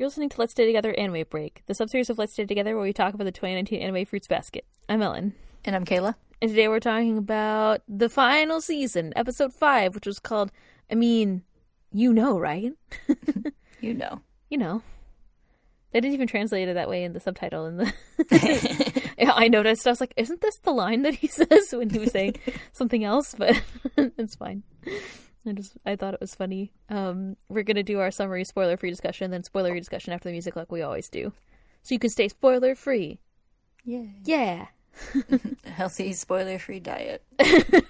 You're listening to Let's Stay Together Anime Break, the subseries of Let's Stay Together where we talk about the 2019 anime Fruits Basket. I'm Ellen. And I'm Kayla. And today we're talking about the final season, episode 5, which was called, I mean, you know, right? You know. you know. They didn't even translate it that way in the subtitle. In the, I noticed. I was like, "Isn't this the line that he says when he was saying something else?" But it's fine. I just I thought it was funny. Um, we're gonna do our summary spoiler free discussion, then spoiler discussion after the music, like we always do, so you can stay spoiler free. Yeah. Yeah. Healthy, spoiler free diet.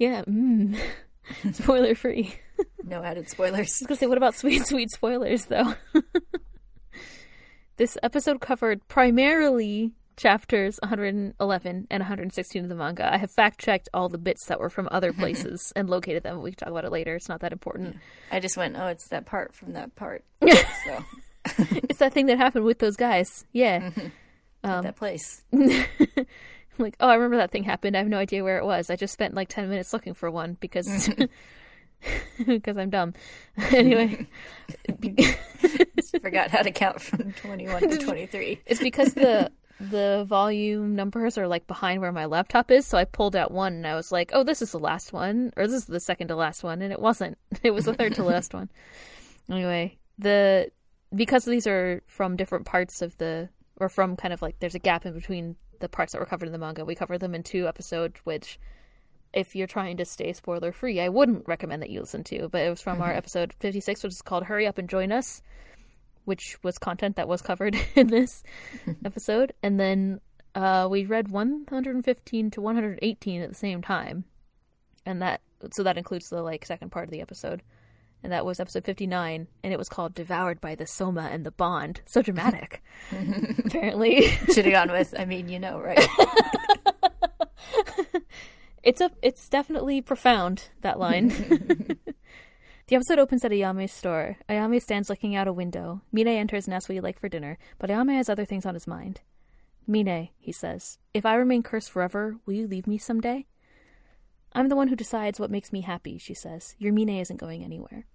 Yeah. Mm. spoiler free. No added spoilers. I was gonna say, what about sweet, sweet spoilers, though? this episode covered primarily chapters 111 and 116 of the manga. I have fact checked all the bits that were from other places and located them. We can talk about it later. It's not that important. I just went, oh, it's that part from that part. so, It's that thing that happened with those guys. Yeah. Um, that place. like, oh, I remember that thing happened. I have no idea where it was. I just spent like 10 minutes looking for one because because I'm dumb. anyway, Forgot how to count from 21 to 23. It's because the the volume numbers are like behind where my laptop is, so I pulled out one and I was like, "Oh, this is the last one, or this is the second to last one," and it wasn't. It was the third to last one. Anyway, the because these are from different parts of the or from kind of like there's a gap in between the parts that were covered in the manga. We covered them in two episodes, which if you're trying to stay spoiler free, I wouldn't recommend that you listen to. But it was from our episode 56, which is called "Hurry Up and Join Us." Which was content that was covered in this episode. And then uh, we read 115 to 118 at the same time. And that, so that includes the like second part of the episode. And that was episode 59, and it was called Devoured by the Soma and the Bond. So dramatic, apparently. Should have gone with, I mean, you know, right? It's a, it's definitely profound, that line. The episode opens at Ayame's store. Ayame stands looking out a window. Mine enters and asks what he'd like for dinner, but Ayame has other things on his mind. Mine, he says, if I remain cursed forever, will you leave me someday? I'm the one who decides what makes me happy, she says. Your Mine isn't going anywhere.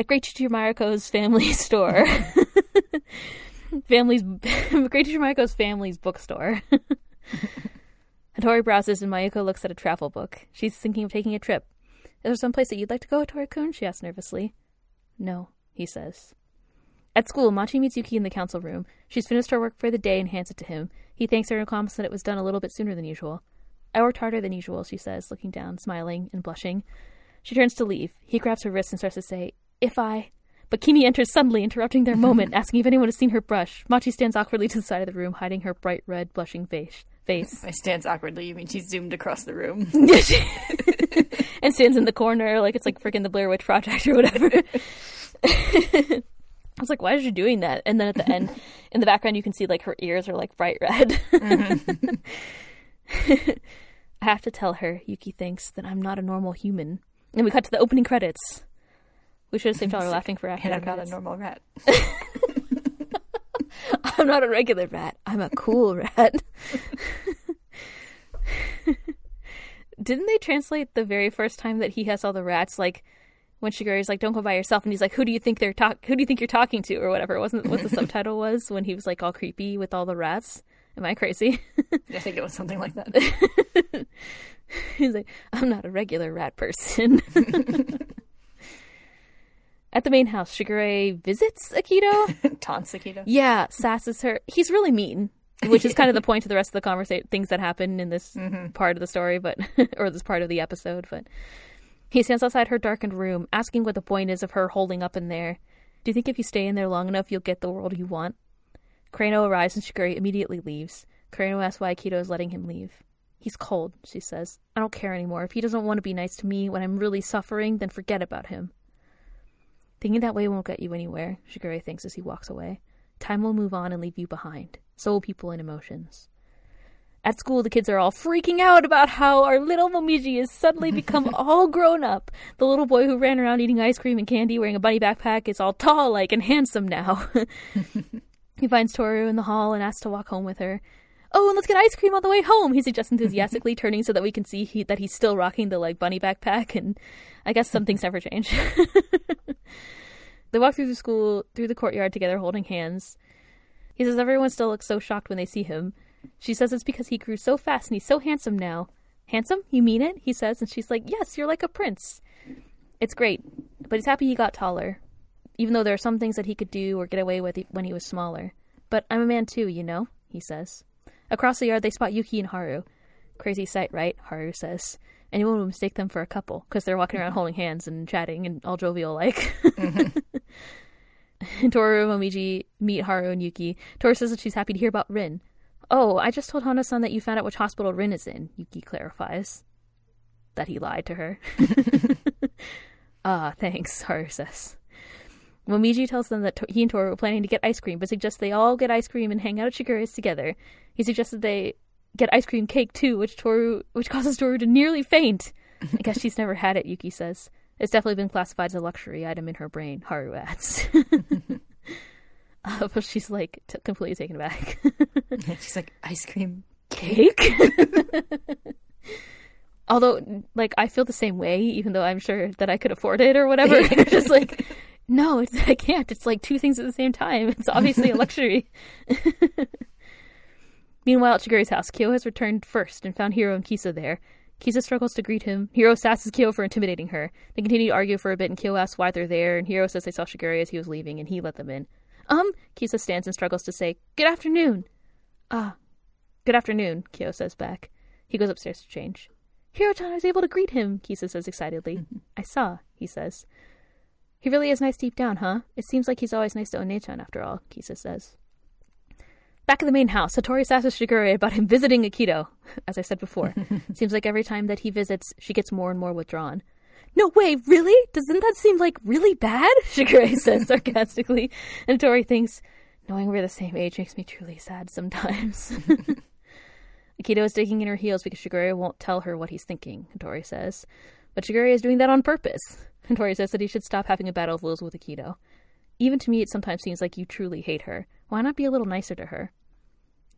At Great Teacher Mariko's family store. family's Great Teacher Mariko's family's bookstore. Hattori browses and Mayuko looks at a travel book. She's thinking of taking a trip. Is there some place that you'd like to go, Tori-kun? She asks nervously. No, he says. At school, Machi meets Yuki in the council room. She's finished her work for the day and hands it to him. He thanks her and comments that it was done a little bit sooner than usual. I worked harder than usual, she says, looking down, smiling and blushing. She turns to leave. He grabs her wrist and starts to say, If I. But Kimi enters suddenly, interrupting their moment, asking if anyone has seen her brush. Machi stands awkwardly to the side of the room, hiding her bright red, blushing face. Face. I stands awkwardly. You mean she's zoomed across the room? and stands in the corner like it's like freaking the Blair Witch Project or whatever. I was like, why is she doing that? And then at the end, in the background, you can see like her ears are like bright red. Mm-hmm. I have to tell her, Yuki thinks, that I'm not a normal human. And we cut to the opening credits. We should have saved all our laughing for after and I'm not a normal rat. I'm not a regular rat. I'm a cool rat. Didn't they translate the very first time that he has all the rats like when Shigure's like, "Don't go by yourself," and he's like, "Who do you think they're talk? Who do you think you're talking to?" or whatever. It wasn't what the subtitle was when he was like all creepy with all the rats. Am I crazy? I think it was something like that. he's like, "I'm not a regular rat person." At the main house, Shigure visits Akito. Taunts Akito. Yeah, sasses her. He's really mean, which is kind of the point of the rest of the conversation, things that happen in this mm-hmm. part of the story, but or this part of the episode. But he stands outside her darkened room, asking what the point is of her holding up in there. Do you think if you stay in there long enough, you'll get the world you want? Kureno arrives and Shigure immediately leaves. Kureno asks why Akito is letting him leave. He's cold, she says. I don't care anymore. If he doesn't want to be nice to me when I'm really suffering, then forget about him. Thinking that way won't get you anywhere, Shigure thinks as he walks away. Time will move on and leave you behind. So will people and emotions. At school, the kids are all freaking out about how our little Momiji has suddenly become all grown up. The little boy who ran around eating ice cream and candy wearing a bunny backpack is all tall like and handsome now. he finds Toru in the hall and asks to walk home with her. Oh, and let's get ice cream on the way home. He suggests enthusiastically, turning so that we can see he, that he's still rocking the like bunny backpack. And I guess some things never change. They walk through the school, through the courtyard together, holding hands. He says everyone still looks so shocked when they see him. She says it's because he grew so fast and he's so handsome now. Handsome? You mean it? He says, and she's like, Yes, you're like a prince. It's great, but he's happy he got taller, even though there are some things that he could do or get away with when he was smaller. But I'm a man too, you know, he says. Across the yard, they spot Yuki and Haru. Crazy sight, right? Haru says. Anyone would mistake them for a couple because they're walking around holding hands and chatting and all jovial like. Mm-hmm. Toru and Momiji meet Haru and Yuki. Toru says that she's happy to hear about Rin. Oh, I just told Hana-san that you found out which hospital Rin is in, Yuki clarifies. That he lied to her. ah, thanks, Haru says. Momiji tells them that he and Toru were planning to get ice cream, but suggests they all get ice cream and hang out at Shigure's together. He suggested they get ice cream cake too, which Toru, which causes Toru to nearly faint. I guess she's never had it, Yuki says. It's definitely been classified as a luxury item in her brain, Haru adds. uh, but she's like t- completely taken aback. she's like, ice cream cake? Although, like, I feel the same way, even though I'm sure that I could afford it or whatever. just like, no, it's, I can't. It's like two things at the same time. It's obviously a luxury. Meanwhile, at Shigure's house, Kyo has returned first and found Hiro and Kisa there. Kisa struggles to greet him. Hiro sasses Kyo for intimidating her. They continue to argue for a bit, and Kyo asks why they're there, and Hiro says they saw Shigure as he was leaving, and he let them in. Um, Kisa stands and struggles to say, Good afternoon. Ah, good afternoon, Kyo says back. He goes upstairs to change. Hiro-chan, was able to greet him, Kisa says excitedly. I saw, he says. He really is nice deep down, huh? It seems like he's always nice to Onee-chan after all, Kisa says. Back in the main house, Hattori asks Shigure about him visiting Akito. As I said before, seems like every time that he visits, she gets more and more withdrawn. No way, really? Doesn't that seem like really bad? Shigure says sarcastically, and Tori thinks, knowing we're the same age makes me truly sad sometimes. Akito is digging in her heels because Shigure won't tell her what he's thinking, Tori says. But Shigure is doing that on purpose. Tori says that he should stop having a battle of wills with Akito. Even to me, it sometimes seems like you truly hate her. Why not be a little nicer to her?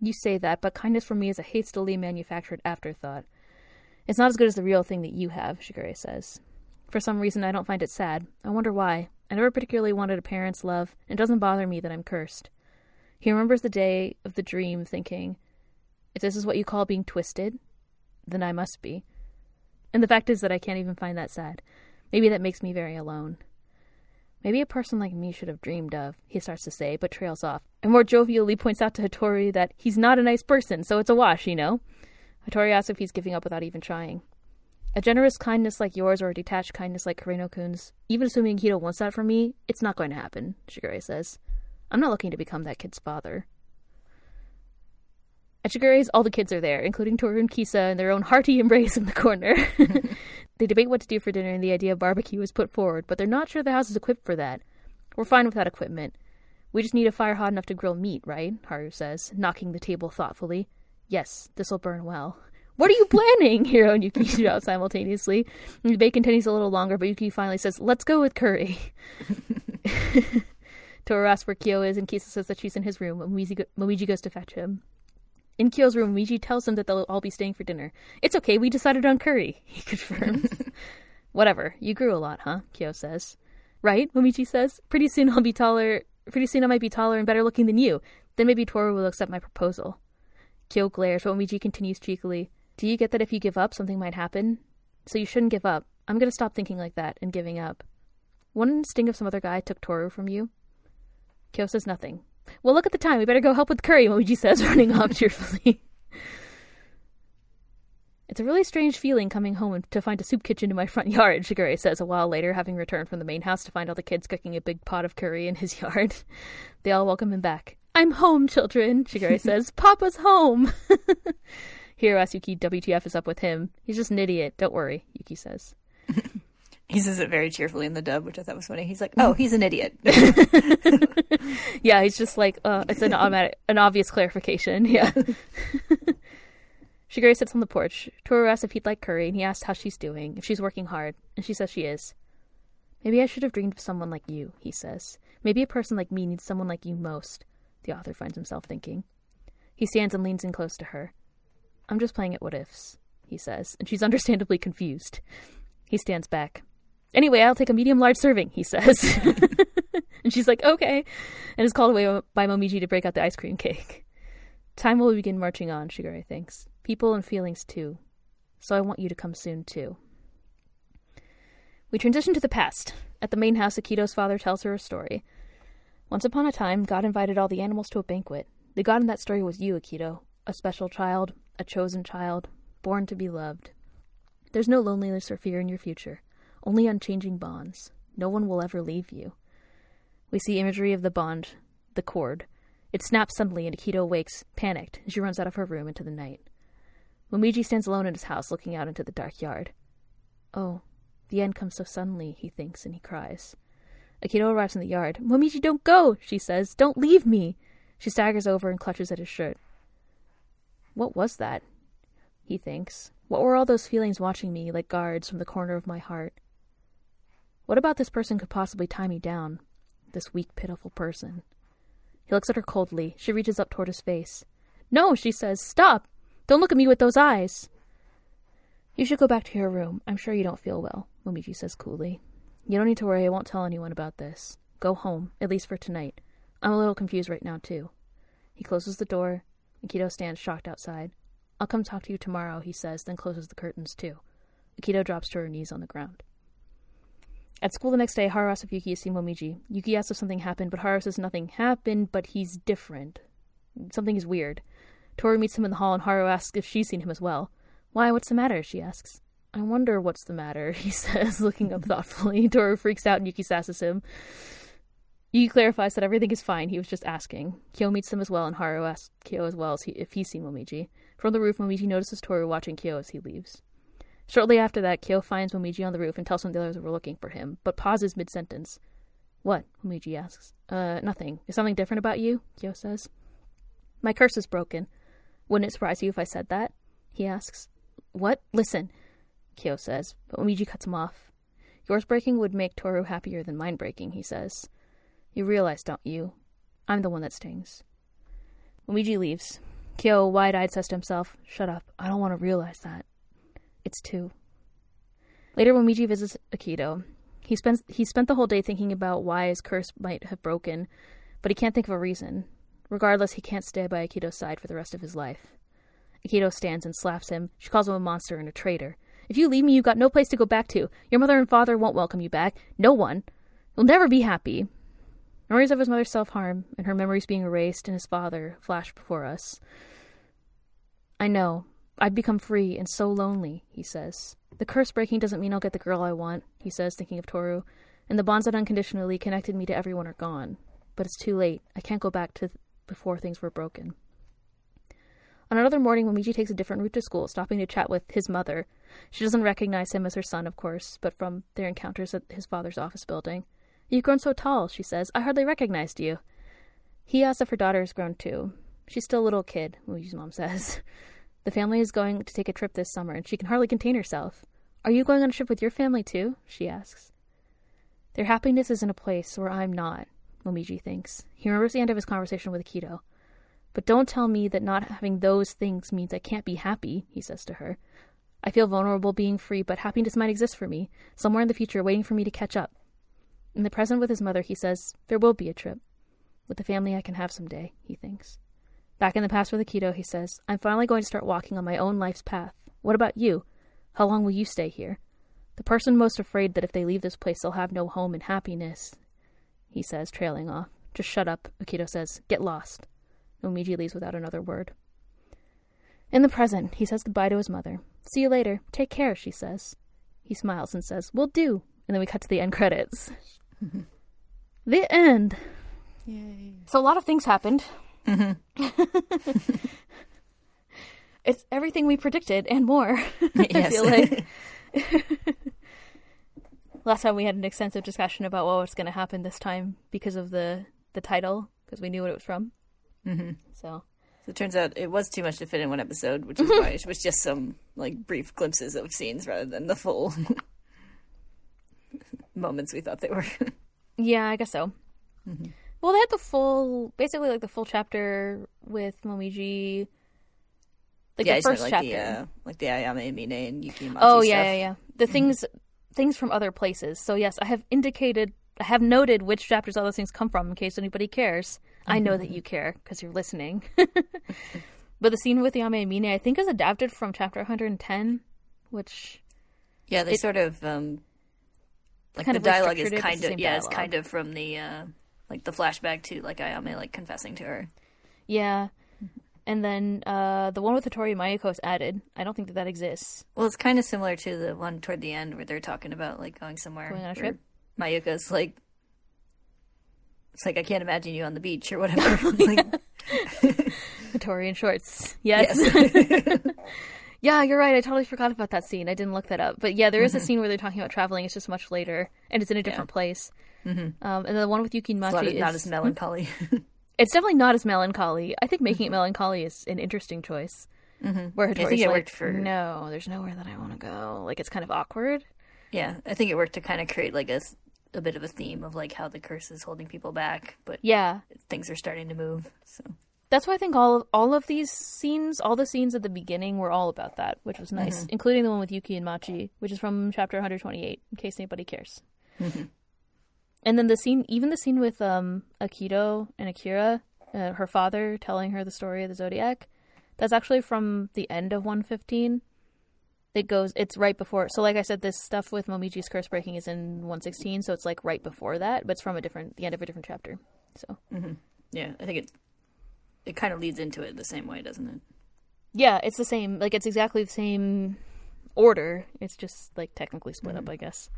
You say that, but kindness for me is a hastily manufactured afterthought. It's not as good as the real thing that you have, Shigure says. For some reason, I don't find it sad. I wonder why. I never particularly wanted a parent's love, and it doesn't bother me that I'm cursed. He remembers the day of the dream, thinking, If this is what you call being twisted, then I must be. And the fact is that I can't even find that sad. Maybe that makes me very alone. Maybe a person like me should have dreamed of, he starts to say, but trails off, and more jovially points out to Hattori that he's not a nice person, so it's a wash, you know? Hattori asks if he's giving up without even trying. A generous kindness like yours or a detached kindness like Kureno kun's, even assuming Akito wants that from me, it's not going to happen, Shigure says. I'm not looking to become that kid's father. At Shigure's, all the kids are there, including Toru and Kisa in their own hearty embrace in the corner. They debate what to do for dinner, and the idea of barbecue is put forward, but they're not sure the house is equipped for that. We're fine without equipment. We just need a fire hot enough to grill meat, right? Haru says, knocking the table thoughtfully. Yes, this'll burn well. What are you planning? Hiro and Yuki shout simultaneously. The debate continues a little longer, but Yuki finally says, Let's go with curry. Toru asks where Kyo is, and Kisa says that she's in his room. Momiji goes to fetch him. In Kyo's room, Miji tells them that they'll all be staying for dinner. It's okay, we decided on curry, he confirms. Whatever, you grew a lot, huh? Kyo says. Right, Momiji says. Pretty soon I'll be taller. Pretty soon I might be taller and better looking than you. Then maybe Toru will accept my proposal. Kyo glares, but Momiji continues cheekily. Do you get that if you give up, something might happen? So you shouldn't give up. I'm gonna stop thinking like that and giving up. One sting of some other guy took Toru from you? Kyo says nothing. Well, look at the time. We better go help with curry, Moji says, running off cheerfully. It's a really strange feeling coming home to find a soup kitchen in my front yard, Shigure says a while later, having returned from the main house to find all the kids cooking a big pot of curry in his yard. They all welcome him back. I'm home, children, Shigure says. Papa's home. Hiro asks Yuki WTF is up with him. He's just an idiot. Don't worry, Yuki says. He says it very cheerfully in the dub, which I thought was funny. He's like, "Oh, he's an idiot." yeah, he's just like, uh, it's an automatic, an obvious clarification. Yeah. Shigure sits on the porch. Toru asks if he'd like curry, and he asks how she's doing, if she's working hard, and she says she is. Maybe I should have dreamed of someone like you, he says. Maybe a person like me needs someone like you most, the author finds himself thinking. He stands and leans in close to her. I'm just playing at what ifs, he says, and she's understandably confused. He stands back. Anyway, I'll take a medium large serving, he says. and she's like, okay, and is called away by Momiji to break out the ice cream cake. Time will begin marching on, Shigure thinks. People and feelings too. So I want you to come soon too. We transition to the past. At the main house, Akito's father tells her a story. Once upon a time, God invited all the animals to a banquet. The God in that story was you, Akito, a special child, a chosen child, born to be loved. There's no loneliness or fear in your future, only unchanging bonds. No one will ever leave you. We see imagery of the bond, the cord. It snaps suddenly, and Akito wakes, panicked, and she runs out of her room into the night. Momiji stands alone in his house, looking out into the dark yard. Oh, the end comes so suddenly, he thinks, and he cries. Akito arrives in the yard. Momiji, don't go, she says. Don't leave me. She staggers over and clutches at his shirt. What was that? He thinks. What were all those feelings watching me like guards from the corner of my heart? What about this person could possibly tie me down? This weak, pitiful person. He looks at her coldly. She reaches up toward his face. No, she says. Stop! Don't look at me with those eyes. You should go back to your room. I'm sure you don't feel well, Momiji says coolly. You don't need to worry, I won't tell anyone about this. Go home, at least for tonight. I'm a little confused right now, too. He closes the door. Akito stands shocked outside. I'll come talk to you tomorrow, he says, then closes the curtains, too. Akito drops to her knees on the ground. At school the next day, Haru asks if Yuki has seen Momiji. Yuki asks if something happened, but Haru says nothing happened, but he's different. Something is weird. Toru meets him in the hall, and Haru asks if she's seen him as well. Why, what's the matter? she asks. I wonder what's the matter, he says, looking up thoughtfully. Toru freaks out, and Yuki sasses him. Yuki clarifies that everything is fine, he was just asking. Kyo meets them as well, and Haru asks Kyo as well as he, if he's seen Momiji. From the roof, Momiji notices Toru watching Kyo as he leaves. Shortly after that, Kyo finds Momiji on the roof and tells him the others were looking for him, but pauses mid sentence. What? Momiji asks. Uh, nothing. Is something different about you? Kyo says. My curse is broken. Wouldn't it surprise you if I said that? He asks. What? Listen, Kyo says, but Momiji cuts him off. Yours breaking would make Toru happier than mine breaking, he says. You realize, don't you? I'm the one that stings. Momiji leaves. Kyo, wide eyed, says to himself, Shut up. I don't want to realize that. It's two. Later, when Miji visits Akito, he spends he spent the whole day thinking about why his curse might have broken, but he can't think of a reason. Regardless, he can't stay by Akito's side for the rest of his life. Akito stands and slaps him. She calls him a monster and a traitor. If you leave me, you've got no place to go back to. Your mother and father won't welcome you back. No one. You'll never be happy. Memories of his mother's self harm and her memories being erased and his father flash before us. I know. I'd become free and so lonely, he says. The curse breaking doesn't mean I'll get the girl I want, he says, thinking of Toru, and the bonds that unconditionally connected me to everyone are gone. But it's too late. I can't go back to th- before things were broken. On another morning, Momiji takes a different route to school, stopping to chat with his mother. She doesn't recognize him as her son, of course, but from their encounters at his father's office building. You've grown so tall, she says. I hardly recognized you. He asks if her daughter has grown too. She's still a little kid, Momiji's mom says. The family is going to take a trip this summer, and she can hardly contain herself. Are you going on a trip with your family too? she asks. Their happiness is in a place where I'm not, Momiji thinks. He remembers the end of his conversation with Akito. But don't tell me that not having those things means I can't be happy, he says to her. I feel vulnerable being free, but happiness might exist for me, somewhere in the future, waiting for me to catch up. In the present with his mother, he says, There will be a trip. With the family I can have some day, he thinks. Back in the past with Akito, he says, I'm finally going to start walking on my own life's path. What about you? How long will you stay here? The person most afraid that if they leave this place they'll have no home and happiness, he says, trailing off. Just shut up, Akito says. Get lost. Momiji leaves without another word. In the present, he says goodbye to his mother. See you later. Take care, she says. He smiles and says, We'll do. And then we cut to the end credits. the end. Yay. So a lot of things happened. it's everything we predicted and more. I feel like. Last time we had an extensive discussion about what was going to happen this time because of the the title, because we knew what it was from. hmm So So it turns out it was too much to fit in one episode, which is why it was just some like brief glimpses of scenes rather than the full moments we thought they were. yeah, I guess so. Mm-hmm. Well, they had the full, basically like the full chapter with Momiji. Like yeah, the I just meant, first like chapter. the uh, like the Ayame Mine and Yuki Machi oh yeah, stuff. yeah, yeah. The Mm-hmm. things things from other places. So yes, I have indicated I have noted which chapters all those things come from in case anybody cares. I know that you care because you're listening. but the scene with Yame and Mine, I think, is adapted from chapter 110, which Yeah, they It- sort of um like the dialogue is restructured it, but kind of yeah, it's kind of from the uh like the flashback to like Ayame like confessing to her. yeah. And then uh, the one with Hattori and Mayuko is added. I don't think that that exists. Well, it's kind of similar to the one toward the end where they're talking about like going somewhere. Going on a trip? Mayuko's like, it's like I can't imagine you on the beach or whatever. like, Hattori in shorts. Yes. yes. yeah, you're right. I totally forgot about that scene. I didn't look that up. But yeah, there is Mm-hmm. a scene where they're talking about traveling. It's just much later, and it's in a different place. Mm-hmm. Um, and then the one with Yuki and It's Machi not, is not as melancholy. It's definitely not as melancholy. I think making it melancholy is an interesting choice. mm-hmm. Where I Hattori's think it like, worked for no, there's nowhere that I want to go. Like it's kind of awkward. yeah. I think it worked to kind of create like a a bit of a theme of like how the curse is holding people back, but Yeah, things are starting to move. So that's why I think all of, all of these scenes, all the scenes at the beginning, were all about that, which was nice, Mm-hmm. including the one with Yuki and Machi, which is from chapter 128, in case anybody cares. Mm-hmm. And then the scene, even the scene with um, Akito and Akira, uh, her father telling her the story of the zodiac, that's actually from the end of 115. It goes, it's right before. So, like I said, this stuff with Momiji's curse breaking is in 116, so it's like right before that, but it's from a different, the end of a different chapter. So, yeah, I think it it kind of leads into it the same way, doesn't it? Yeah, it's the same. Like it's exactly the same order. It's just like technically split up, I guess.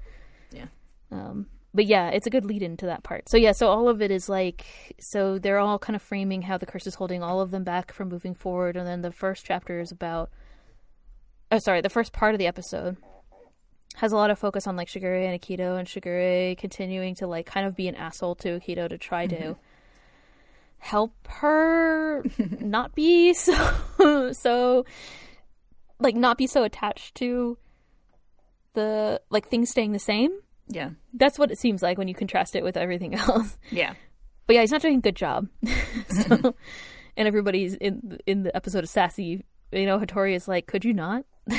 Yeah. Um, but yeah, it's a good lead into that part. So yeah, so all of it is like so they're all kind of framing how the curse is holding all of them back from moving forward, and then the first chapter is about. Oh, sorry, the first part of the episode has a lot of focus on like Shigure and Akito, and Shigure continuing to like kind of be an asshole to Akito to try to mm-hmm. help her not be so so like not be so attached to the like things staying the same. Yeah, That's what it seems like when you contrast it with everything else. yeah, But yeah, he's not doing a good job. so, and everybody's in in the episode of Sassy. You know, Hattori is like, "Could you not?"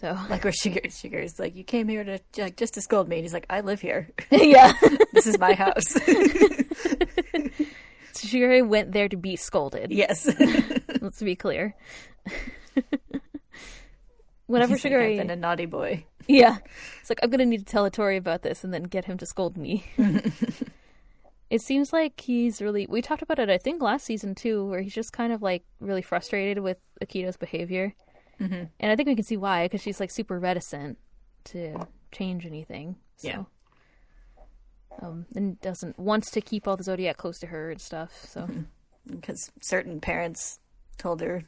so like where Shigure, Shigure's like, you came here to like, just to scold me, and he's like, I live here. yeah, this is my house. Shigure went there to be scolded. yes. Let's be clear. Whenever I've been a naughty boy. Yeah. It's like, I'm going to need to tell Hattori about this and then get him to scold me. it seems like he's really. We talked about it, I think, last season too, where he's just kind of like really frustrated with Akito's behavior. Mm-hmm. And I think we can see why, because she's like super reticent to change anything. So. Yeah. Um, and doesn't wants to keep all the zodiac close to her and stuff. So because certain parents told her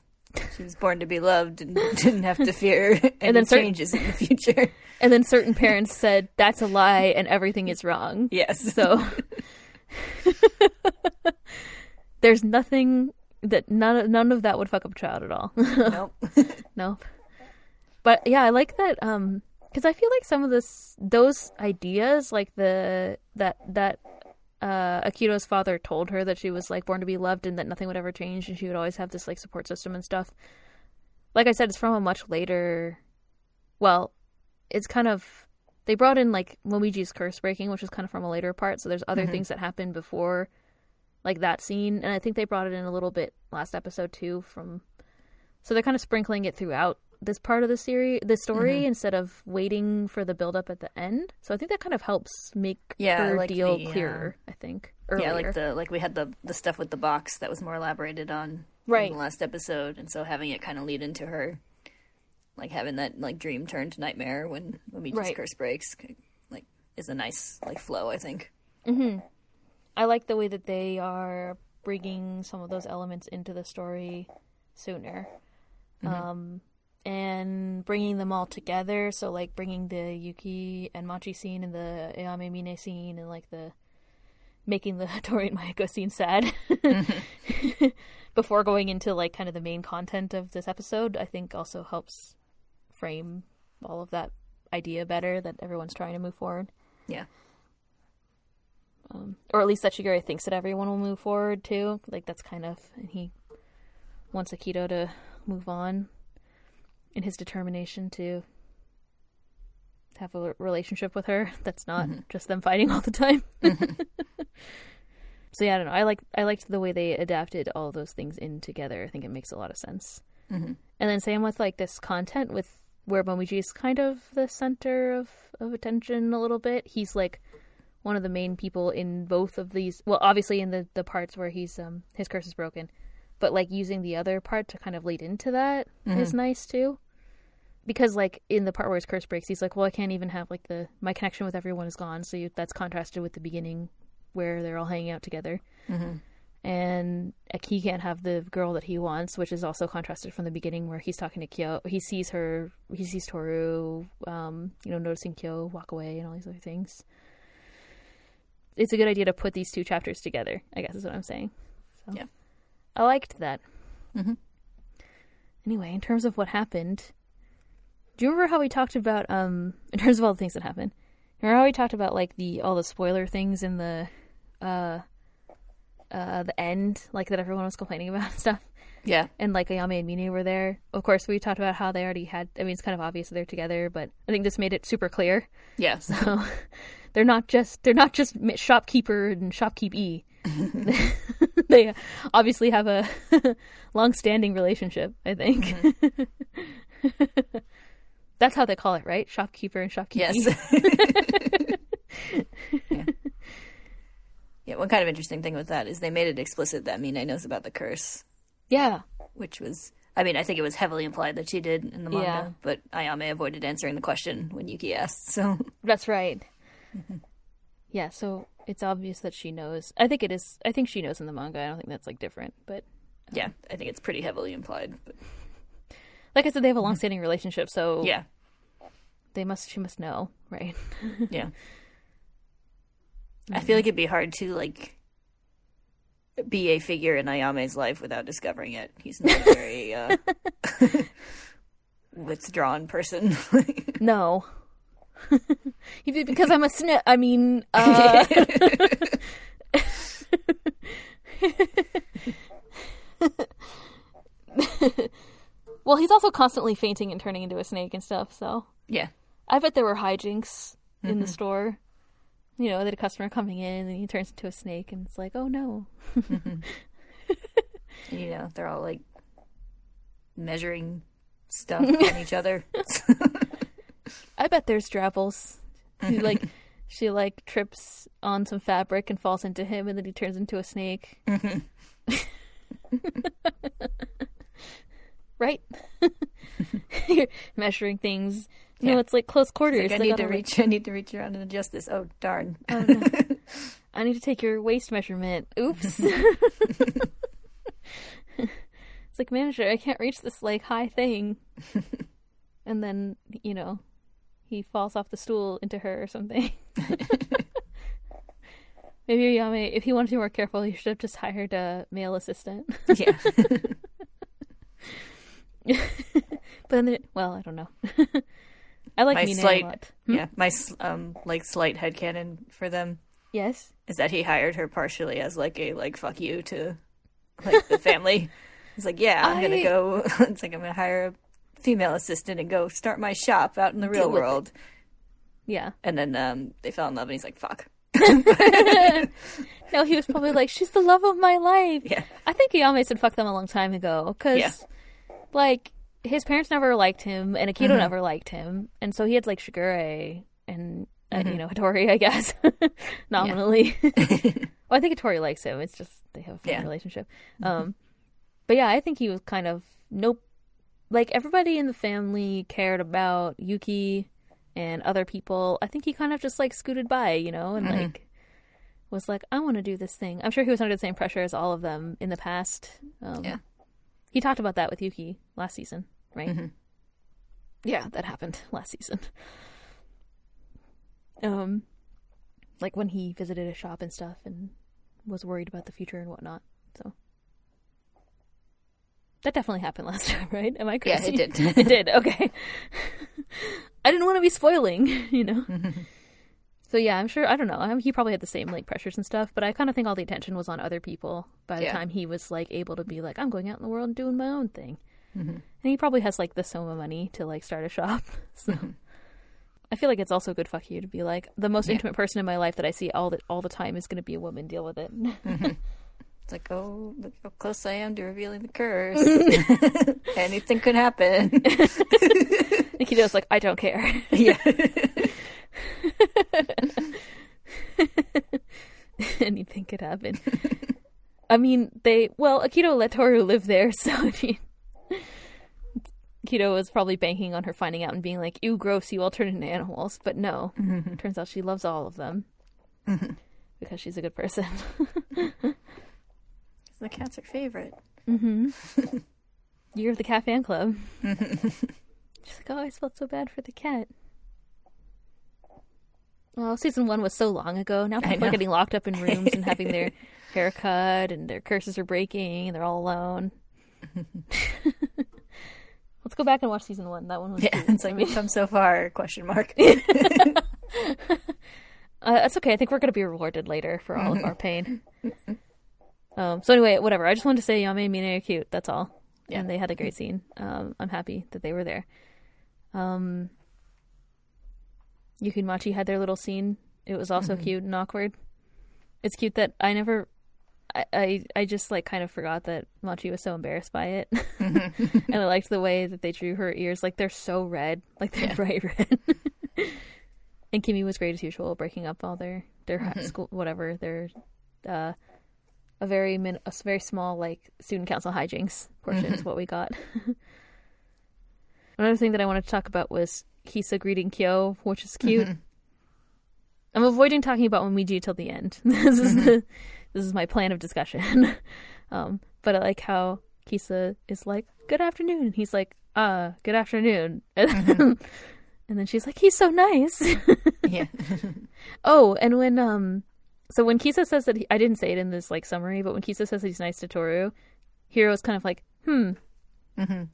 she was born to be loved and didn't have to fear any then certain- changes in the future. and then certain parents said that's a lie and everything is wrong. Yes. So there's nothing that none none of that would fuck up a child at all. nope. no. But yeah, I like that um cuz I feel like some of this those ideas like the that that uh Akito's father told her that she was like born to be loved and that nothing would ever change and she would always have this like support system and stuff. Like I said it's from a much later well, it's kind of they brought in like Momiji's curse breaking, which is kind of from a later part. So there's other things that happened before, like that scene, and I think they brought it in a little bit last episode too. From so they're kind of sprinkling it throughout this part of the series, the story, instead of waiting for the buildup at the end. So I think that kind of helps make Yeah, her like deal the, uh, clearer. I think earlier. Yeah, like the like we had the the stuff with the box that was more elaborated on Right. in the last episode, and so having it kind of lead into her, like having that like dream turn to nightmare when when Michi's Right. curse breaks, like is a nice like flow. I think. I like the way that they are bringing some of those elements into the story sooner. Um, and bringing them all together. So, like, bringing the Yuki and Machi scene and the Ayame Mine scene and, like, the making the Tori and Mayuko scene sad before going into, like, kind of the main content of this episode, I think also helps frame all of that idea better that everyone's trying to move forward Yeah. um, or at least that Shigure thinks that everyone will move forward too. Like that's kind of, and he wants Akito to move on in his determination to have a relationship with her that's not just them fighting all the time. so yeah, I don't know. I like I liked the way they adapted all those things in together. I think it makes a lot of sense. Mm-hmm. And then same with like this content with where Momiji is kind of the center of of attention a little bit. He's like one of the main people in both of these. Well, obviously in the the parts where he's um his curse is broken, but like using the other part to kind of lead into that is nice too. Because like in the part where his curse breaks, he's like, "Well, I can't even have like the my connection with everyone is gone." So you, that's contrasted with the beginning where they're all hanging out together. And like, he can't have the girl that he wants, which is also contrasted from the beginning where he's talking to Kyo. He sees her, he sees Toru, um, you know, noticing Kyo walk away and all these other things. It's a good idea to put these two chapters together, I guess is what I'm saying. So, Yeah. I liked that. Mhm. Anyway, in terms of what happened, do you remember how we talked about, um, in terms of all the things that happened? Remember how we talked about like the all the spoiler things in the uh uh the end, like that everyone was complaining about and stuff? Yeah. And like Ayame and Mine were there. Of course we talked about how they already had I mean it's kind of obvious they're together, but I think this made it super clear. Yeah. So they're not just they're not just shopkeeper and shopkeep E. they obviously have a long-standing relationship, I think. That's how they call it, right? Shopkeeper and shopkeeper. Yes. Yeah. yeah. One kind of interesting thing with that is they made it explicit that Mine knows about the curse, yeah. which was. I mean, I think it was heavily implied that she did in the manga, Yeah. but Ayame avoided answering the question when Yuki asked. So That's right. Mm-hmm. Yeah, so it's obvious that she knows. I think it is. I think she knows in the manga. I don't think that's like different. But yeah, um, I think it's pretty heavily implied. But like I said, they have a long-standing relationship, so yeah, they must. She must know, right? yeah. I feel like it'd be hard to like be a figure in Ayame's life without discovering it. He's not a very uh, withdrawn person. No. Because I'm a snip. I mean, uh, well, he's also constantly fainting and turning into a snake and stuff. So yeah, I bet there were hijinks in the mm-hmm. store. You know, that a customer coming in and he turns into a snake, and it's like, oh no. And, you know they're all like measuring stuff on each other. I bet there's Drabbles. He mm-hmm. like she like trips on some fabric and falls into him, and then he turns into a snake. right? You're measuring things. You know, it's like close quarters. Like, I Like, need to reach. I need to reach around and adjust this. Oh darn! Oh, no. I need to take your waist measurement. Oops. it's like manager, I can't reach this like high thing. and then, you know, he falls off the stool into her or something. Maybe Yame, if he wanted to be more careful, he should have just hired a male assistant. yeah, But then, well, I don't know. I like My Mina slight- a lot. yeah. My um like slight headcanon for them Yes. is that he hired her partially as like a like fuck you to like the family. He's like, yeah, I'm I- gonna go. it's like I'm gonna hire a female assistant and go start my shop out in the real it. world. Yeah. And then um they fell in love, and he's like, fuck. No, he was probably like, she's the love of my life. Yeah, I think Yame said fuck them a long time ago because, Yeah. Like, his parents never liked him and Akito Mm-hmm. never liked him, and so he had like Shigure and uh, Mm-hmm. you know Hattori, I guess, nominally. well, I think Hattori likes him. It's just they have a fun Yeah. Mm-hmm. relationship. Um, but yeah, I think he was kind of nope. Like everybody in the family cared about Yuki and other people. I think he kind of just like scooted by, you know, and Mm-hmm. like was like, I want to do this thing. I'm sure he was under the same pressure as all of them in the past. Um, Yeah. He talked about that with Yuki last season, right? Mm-hmm. Yeah, that happened last season. Um, like when he visited a shop and stuff and was worried about the future and whatnot. So that definitely happened last time, right? Am I yeah, crazy? it did. it did. Okay. I didn't want to be spoiling, you know. So yeah, I'm sure. I don't know. I he probably had the same like pressures and stuff, but I kind of think all the attention was on other people by the Yeah. time he was like able to be like, I'm going out in the world and doing my own thing. Mm-hmm. And he probably has like the Soma money to like start a shop. So I feel like it's also good fuck you to be like the most Yeah. intimate person in my life that I see all the all the time is going to be a woman. Deal with it. It's like, oh, look how close I am to revealing the curse. Anything could happen. Nikito's like, I don't care. yeah. Anything could happen. I mean, they well, Akito let Toru live there, so I mean, Akito was probably banking on her finding out and being like, "Ew, gross! You all turn into animals." But no, mm-hmm. turns out she loves all of them mm-hmm. because she's a good person. the cat's her favorite. Mm-hmm. You're of the cat fan club. She's like, oh, I felt so bad for the cat. Well, season one was so long ago. Now people are getting locked up in rooms and having their hair cut, and their curses are breaking, and they're all alone. Let's go back and watch season one. That one was Yeah, it's like we've come so far? Question mark. Uh, that's okay. I think we're going to be rewarded later for all of our pain. Um, so anyway, whatever. I just wanted to say Yame and Mine are cute. That's all. Yeah. And they had a great scene. Um, I'm happy that they were there. Um, Yuki and Machi had their little scene. It was also mm-hmm. cute and awkward. It's cute that I never. I, I, I just like kind of forgot that Machi was so embarrassed by it, mm-hmm. and I liked the way that they drew her ears like they're so red, like they're bright red. And Kimi was great as usual, breaking up all their their high mm-hmm. school whatever their uh, a very min- a very small like student council hijinks portion is what we got. Another thing that I wanted to talk about was Kisa greeting Kyo, which is cute. I'm avoiding talking about Momiji till the end. this is the this is my plan of discussion. um, but I like how Kisa is like, "Good afternoon," and he's like, "Uh, good afternoon," and, and then she's like, "He's so nice." yeah. Oh, and when um, so when Kisa says that he, I didn't say it in this like summary, but when Kisa says that he's nice to Toru, Hiro's kind of like, hmm,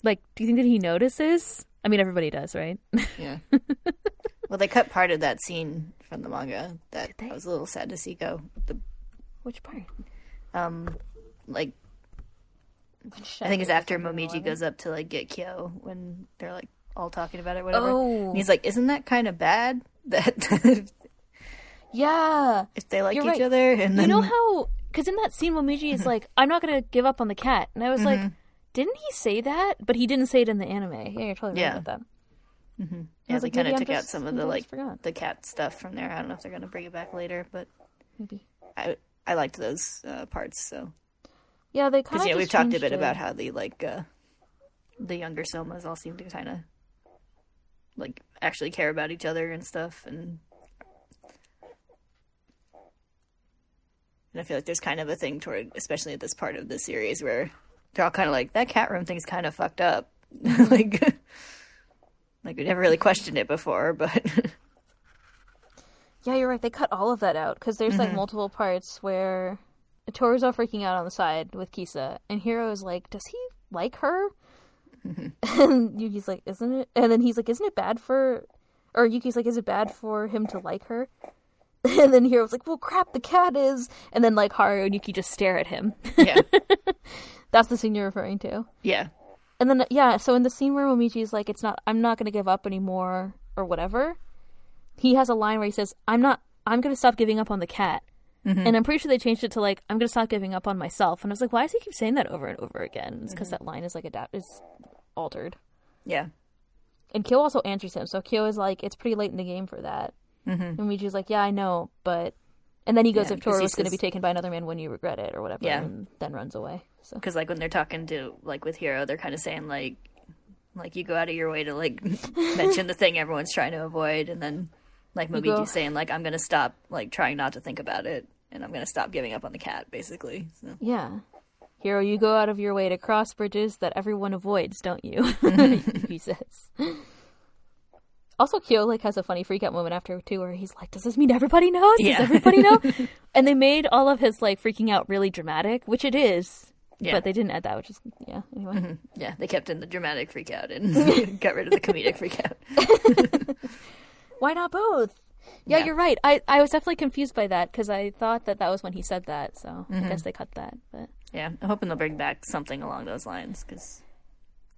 like, do you think that he notices? I mean, everybody does, right? Yeah. well, they cut part of that scene from the manga that? I was a little sad to see go. The Which part? um, like I think it's after Momiji goes up to like get Kyo when they're like all talking about it, whatever. Oh. And he's like, "Isn't that kind of bad that Yeah, if they like each right. other?" And you then know how? Because in that scene, Momiji is like, "I'm not gonna give up on the cat," and I was like, "Didn't he say that?" But he didn't say it in the anime. Yeah, you're totally Yeah. right about that. yeah, was they like, kind of took out some of the like the cat stuff from there. I don't know if they're gonna bring it back later, but Maybe. I I liked those uh, parts. So Yeah, they kind because of yeah, we've talked a bit about how the like uh, the younger Somas all seem to kind of like actually care about each other and stuff, and and I feel like there's kind of a thing toward, especially at this part of the series, where they're all kind of like that cat room thing's kind of fucked up, like like we never really questioned it before, but Yeah, you're right. They cut all of that out because there's Mm-hmm. like multiple parts where Toru's all freaking out on the side with Kisa, and Hiro is like, "Does he like her?" Mm-hmm. And Yuki's like, "Isn't it?" And then he's like, "Isn't it bad for?" Or Yuki's like, "Is it bad for him to like her?" And then Hiro's like, "Well, crap, the cat is." And then like Haru and Yuki just stare at him. yeah, That's the scene you're referring to. yeah, And then yeah, so in the scene where Momiji's like, "It's not. I'm not going to give up anymore," or whatever. He has a line where he says, "I'm not. I'm going to stop giving up on the cat." And I'm pretty sure they changed it to like, "I'm going to stop giving up on myself." And I was like, "Why does he keep saying that over and over again?" It's because that line is like adapt is altered. yeah, And Kyo also answers him, so Kyo is like, "It's pretty late in the game for that." Mm-hmm. And Momiji's like, "Yeah, I know, but." And then he goes, Yeah, "If 'cause Toru he is going to be taken by another man when you regret it, or whatever," Yeah. and then runs away. So because like when they're talking to like with Hiro, they're kind of saying like like you go out of your way to like mention the thing everyone's trying to avoid, and then like Momiji's saying like I'm gonna stop like trying not to think about it, and I'm gonna stop giving up on the cat, basically. So. Yeah. Hiro, you go out of your way to cross bridges that everyone avoids, don't you? he says. Also, Kyo like has a funny freak out moment after too, where he's like, "Does this mean everybody knows? Yeah. Does everybody know?" and they made all of his like freaking out really dramatic, which it is, Yeah. but they didn't add that, which is yeah. Anyway, Yeah, they kept in the dramatic freak out and got rid of the comedic freak out. why not both? Yeah, Yeah. you're right. I I was definitely confused by that because I thought that that was when he said that, so Mm-hmm. I guess they cut that. But Yeah, I'm hoping they'll bring back something along those lines because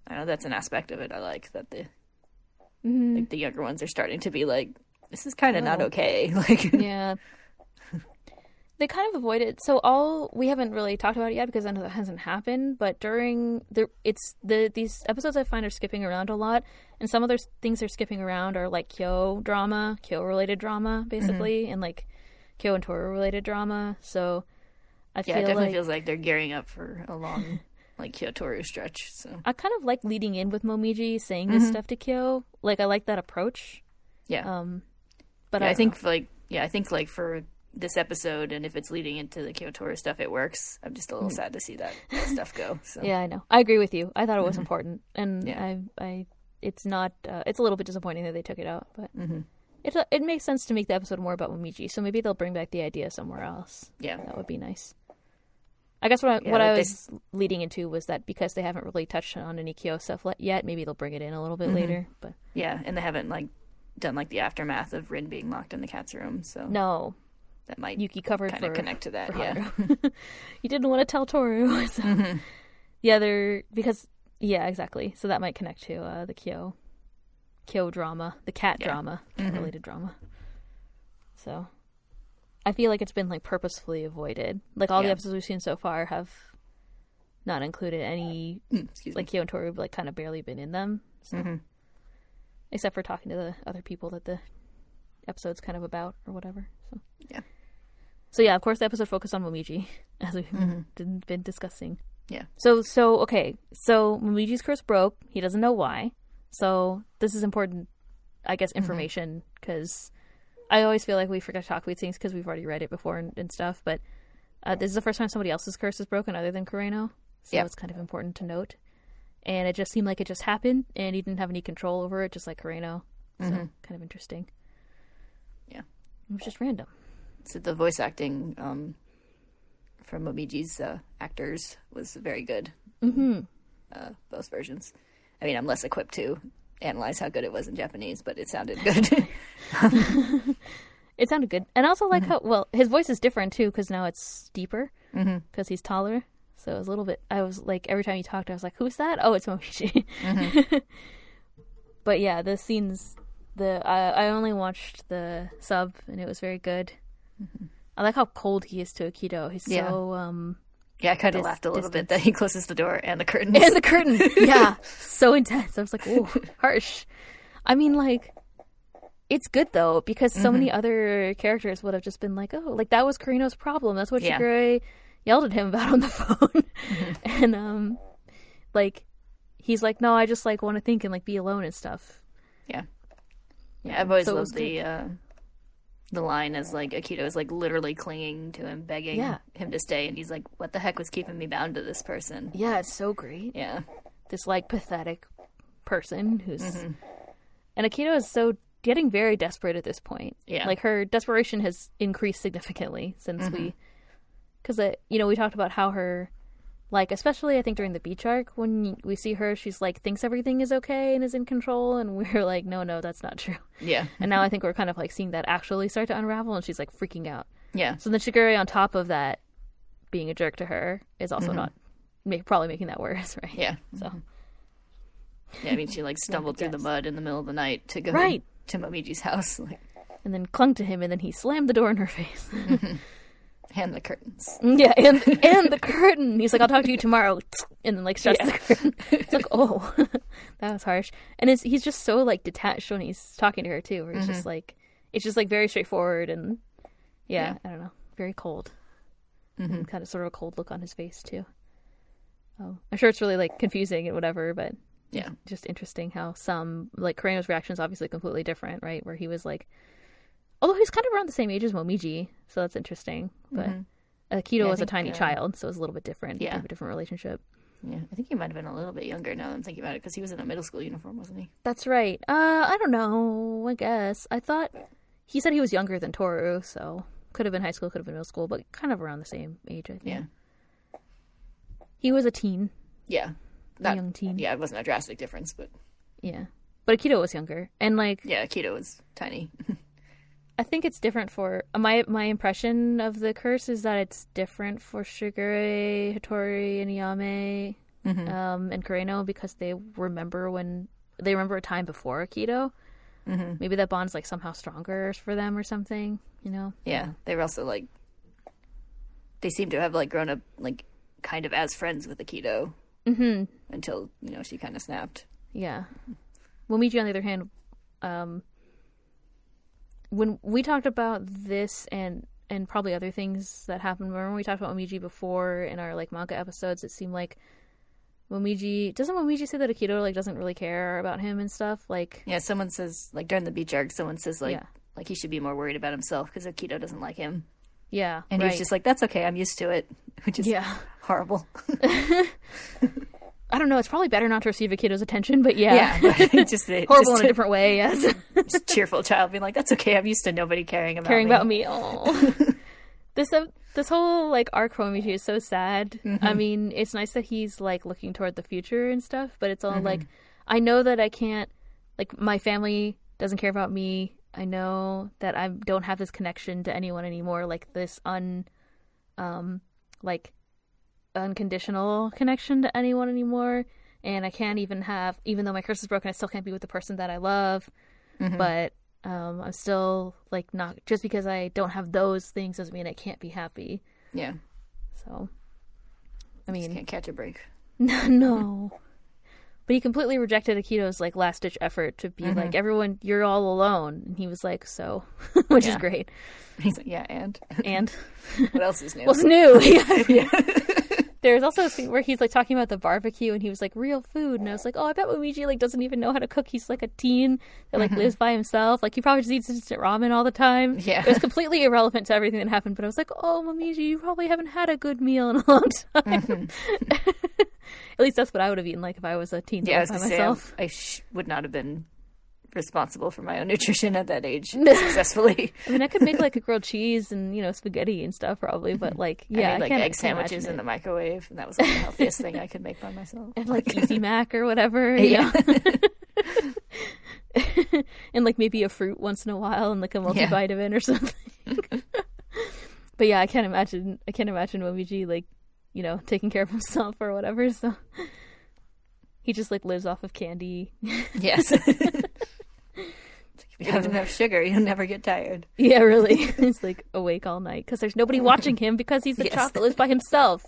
I know that's an aspect of it I like that the Mm-hmm. Like the younger ones are starting to be like, this is kind of not okay. Like, yeah. They kind of avoided. So all we haven't really talked about it yet because I know that hasn't happened. But during the, it's the these episodes I find are skipping around a lot, and some of other things they're skipping around are like Kyo drama, Kyo related drama, basically, mm-hmm. and like Kyo and Toru related drama. So I yeah, feel it definitely like feels like they're gearing up for a long, like Kyotoru stretch. So I kind of like leading in with Momiji saying this stuff to Kyo. Like I like that approach. yeah, Um, but yeah, I, I think like yeah, I think like for this episode and if it's leading into the Kyotoru stuff, it works. I'm just a little sad to see that stuff go. So Yeah, I know. I agree with you. I thought it was important, and Yeah. I, I, it's not. Uh, it's a little bit disappointing that they took it out, but Mm-hmm. it it makes sense to make the episode more about Momiji. So maybe they'll bring back the idea somewhere else. yeah, That would be nice. I guess what I, Yeah, what I like they- was leading into was that because they haven't really touched on any Kyo stuff yet, maybe they'll bring it in a little bit Mm-hmm. later. But yeah, and they haven't like done like the aftermath of Rin being locked in the cat's room, so no, that might Yuki covered kind of connect to that. Yeah, you didn't want to tell Toru. So. Mm-hmm. Yeah, they're because yeah, exactly. So that might connect to uh, the Kyo, Kyo drama, the cat Yeah. drama, cat related drama. So, I feel like it's been like purposefully avoided. Like all the episodes we've seen so far have not included any Mm, excuse like Kyo and Toru, like kind of barely been in them. So, me. hmm except for talking to the other people that the episode's kind of about or whatever. So Yeah. So yeah, of course the episode focused on Momiji, as we've Mhm. been- discussing. Yeah. So so okay, so Momiji's curse broke. He doesn't know why. So this is important, I guess, information because I always feel like we forget to talk about things because we've already read it before and, and stuff. But uh, this is the first time somebody else's curse is broken other than Kureno, so Yeah. it's kind of important to note. And it just seemed like it just happened, and he didn't have any control over it, just like Kureno. So Mhm. kind of interesting. Yeah. It was just random. So the voice acting um, from Momiji's uh, actors was very good. hmm Uh, both versions. I mean, I'm less equipped to analyze how good it was in Japanese, but it sounded good. It sounded good, and I also like how well his voice is different too because now it's deeper mm-hmm. because he's taller. So it was a little bit. I was like every time he talked, I was like, "Who's that?" Oh, it's Momiji. but yeah, the scenes. The I I only watched the sub, and it was very good. I like how cold he is to Akito. He's Yeah. so um Yeah, I kind of laughed a little distance. bit that he closes the door and the curtains. and the curtain. yeah, so intense. I was like, "Ooh, harsh." I mean, like, it's good though because so many other characters would have just been like, "Oh, like that was Kureno's problem. That's what Yeah. Shigure yelled at him about on the phone," and um, like, he's like, "No, I just like want to think and like be alone and stuff." Yeah. Yeah, I've always So loved the uh, the line as like Akito is like literally clinging to him, begging Yeah. him to stay, and he's like, "What the heck was keeping me bound to this person?" Yeah, it's so great. Yeah, This like pathetic person who's, Mm-hmm. and Akito is so getting very desperate at this point. yeah, like her desperation has increased significantly since we because you know we talked about how her like especially i think during the beach arc when we see her she's like thinks everything is okay and is in control and we're like no no that's not true. Yeah, and now i think we're kind of like seeing that actually start to unravel and she's like freaking out. Yeah, so then shigure on top of that being a jerk to her is also mm-hmm. not make, probably making that worse right? Yeah. so. Mm-hmm. Yeah, I mean, she like stumbled through the mud in the middle of the night to go Right. to Momiji's house, like, and then clung to him and then he slammed the door in her face mm-hmm. And the curtains. Yeah, and and the curtain. He's like, "I'll talk to you tomorrow," and then like shuts Yeah. the curtain. It's like, oh, that was harsh. And it's, he's just so like detached when he's talking to her too. Where he's just like, it's just like very straightforward and yeah, Yeah. I don't know, very cold. Mm-hmm. Kind of sort of a cold look on his face too. Oh, I'm sure it's really like confusing and whatever, but Yeah, just interesting how some like Kureno's reaction is obviously completely different, right? Where he was like, although he's kind of around the same age as Momiji, so that's interesting. But Mhm. Akito Yeah, was a tiny uh, child, so it was a little bit different. Yeah. a different relationship. yeah. I think he might have been a little bit younger now that I'm thinking about it because he was in a middle school uniform, wasn't he? That's right. Uh, I don't know. I guess I thought he said he was younger than Toru, so could have been high school, could have been middle school, but kind of around the same age. I think. Yeah, He was a teen, yeah. a young teen. yeah, it wasn't a drastic difference, but Yeah. But Akito was younger, and like yeah, Akito was tiny. I think it's different for my my impression of the curse is that it's different for Shigure, Hatori, and Yame, Mhm. um, and Kureno because they remember when they remember a time before Akito. Mm-hmm. Maybe that bond's like somehow stronger for them or something. You know? Yeah, they were also like they seem to have like grown up like kind of as friends with Akito Mm-hmm. until you know she kind of snapped. Yeah. Momiji, on the other hand, um, when we talked about this and and probably other things that happened, remember when we talked about Momiji before in our like manga episodes? It seemed like Momiji doesn't Momiji say that Akito like doesn't really care about him and stuff. Like, Yeah, someone says like during the beach arc, someone says like Yeah. like he should be more worried about himself because Akito doesn't like him, yeah, and right. he's just like that's okay, I'm used to it, which is yeah. horrible. I don't know. It's probably better not to receive Akito's attention, but yeah, Yeah, just a, horrible just in a different way. Yes, a cheerful child being like that's okay, I'm used to nobody caring about caring me. about me. Oh, this uh, this whole like arc for Momiji is so sad. Mm-hmm. I mean, it's nice that he's like looking toward the future and stuff, but it's all Mm-hmm. like I know that I can't like my family doesn't care about me. I know that I don't have this connection to anyone anymore, like this un, um, like unconditional connection to anyone anymore. And I can't even have, even though my curse is broken, I still can't be with the person that I love. Mm-hmm. But um, I'm still like not just because I don't have those things doesn't mean I can't be happy. Yeah, So, I just mean, can't catch a break. no. no. But he completely rejected Akito's like last ditch effort to be like everyone, you're all alone, and he was like, so, which is great. He's like yeah, and And what else is new? what's new? Yeah. yeah. There's also a scene where he's like talking about the barbecue, and he was like real food, and I was like, oh, I bet Momiji like doesn't even know how to cook. He's like a teen that like mm-hmm. lives by himself. Like he probably just eats instant ramen all the time. Yeah. it was completely irrelevant to everything that happened. But I was like, oh, Momiji, you probably haven't had a good meal in a long time. Mm-hmm. At least that's what I would have eaten like if I was a teen Yeah, I that was lived by gonna say, myself. I, I sh- would not have been responsible for my own nutrition at that age successfully. I mean, I could make like a grilled cheese and you know spaghetti and stuff probably, but like yeah, I made like I egg sandwiches in the microwave, and that was like the healthiest thing I could make by myself. and like Easy Mac or whatever. Yeah. and like maybe a fruit once in a while and like a Yeah. multivitamin or something. but yeah, I can't imagine. I can't imagine Momiji like you know taking care of himself or whatever. So he just like lives off of candy. yes. If you have enough sugar, you'll never get tired. yeah, really. He's like awake all night because there's nobody watching him because he's a Yes. that lives by himself.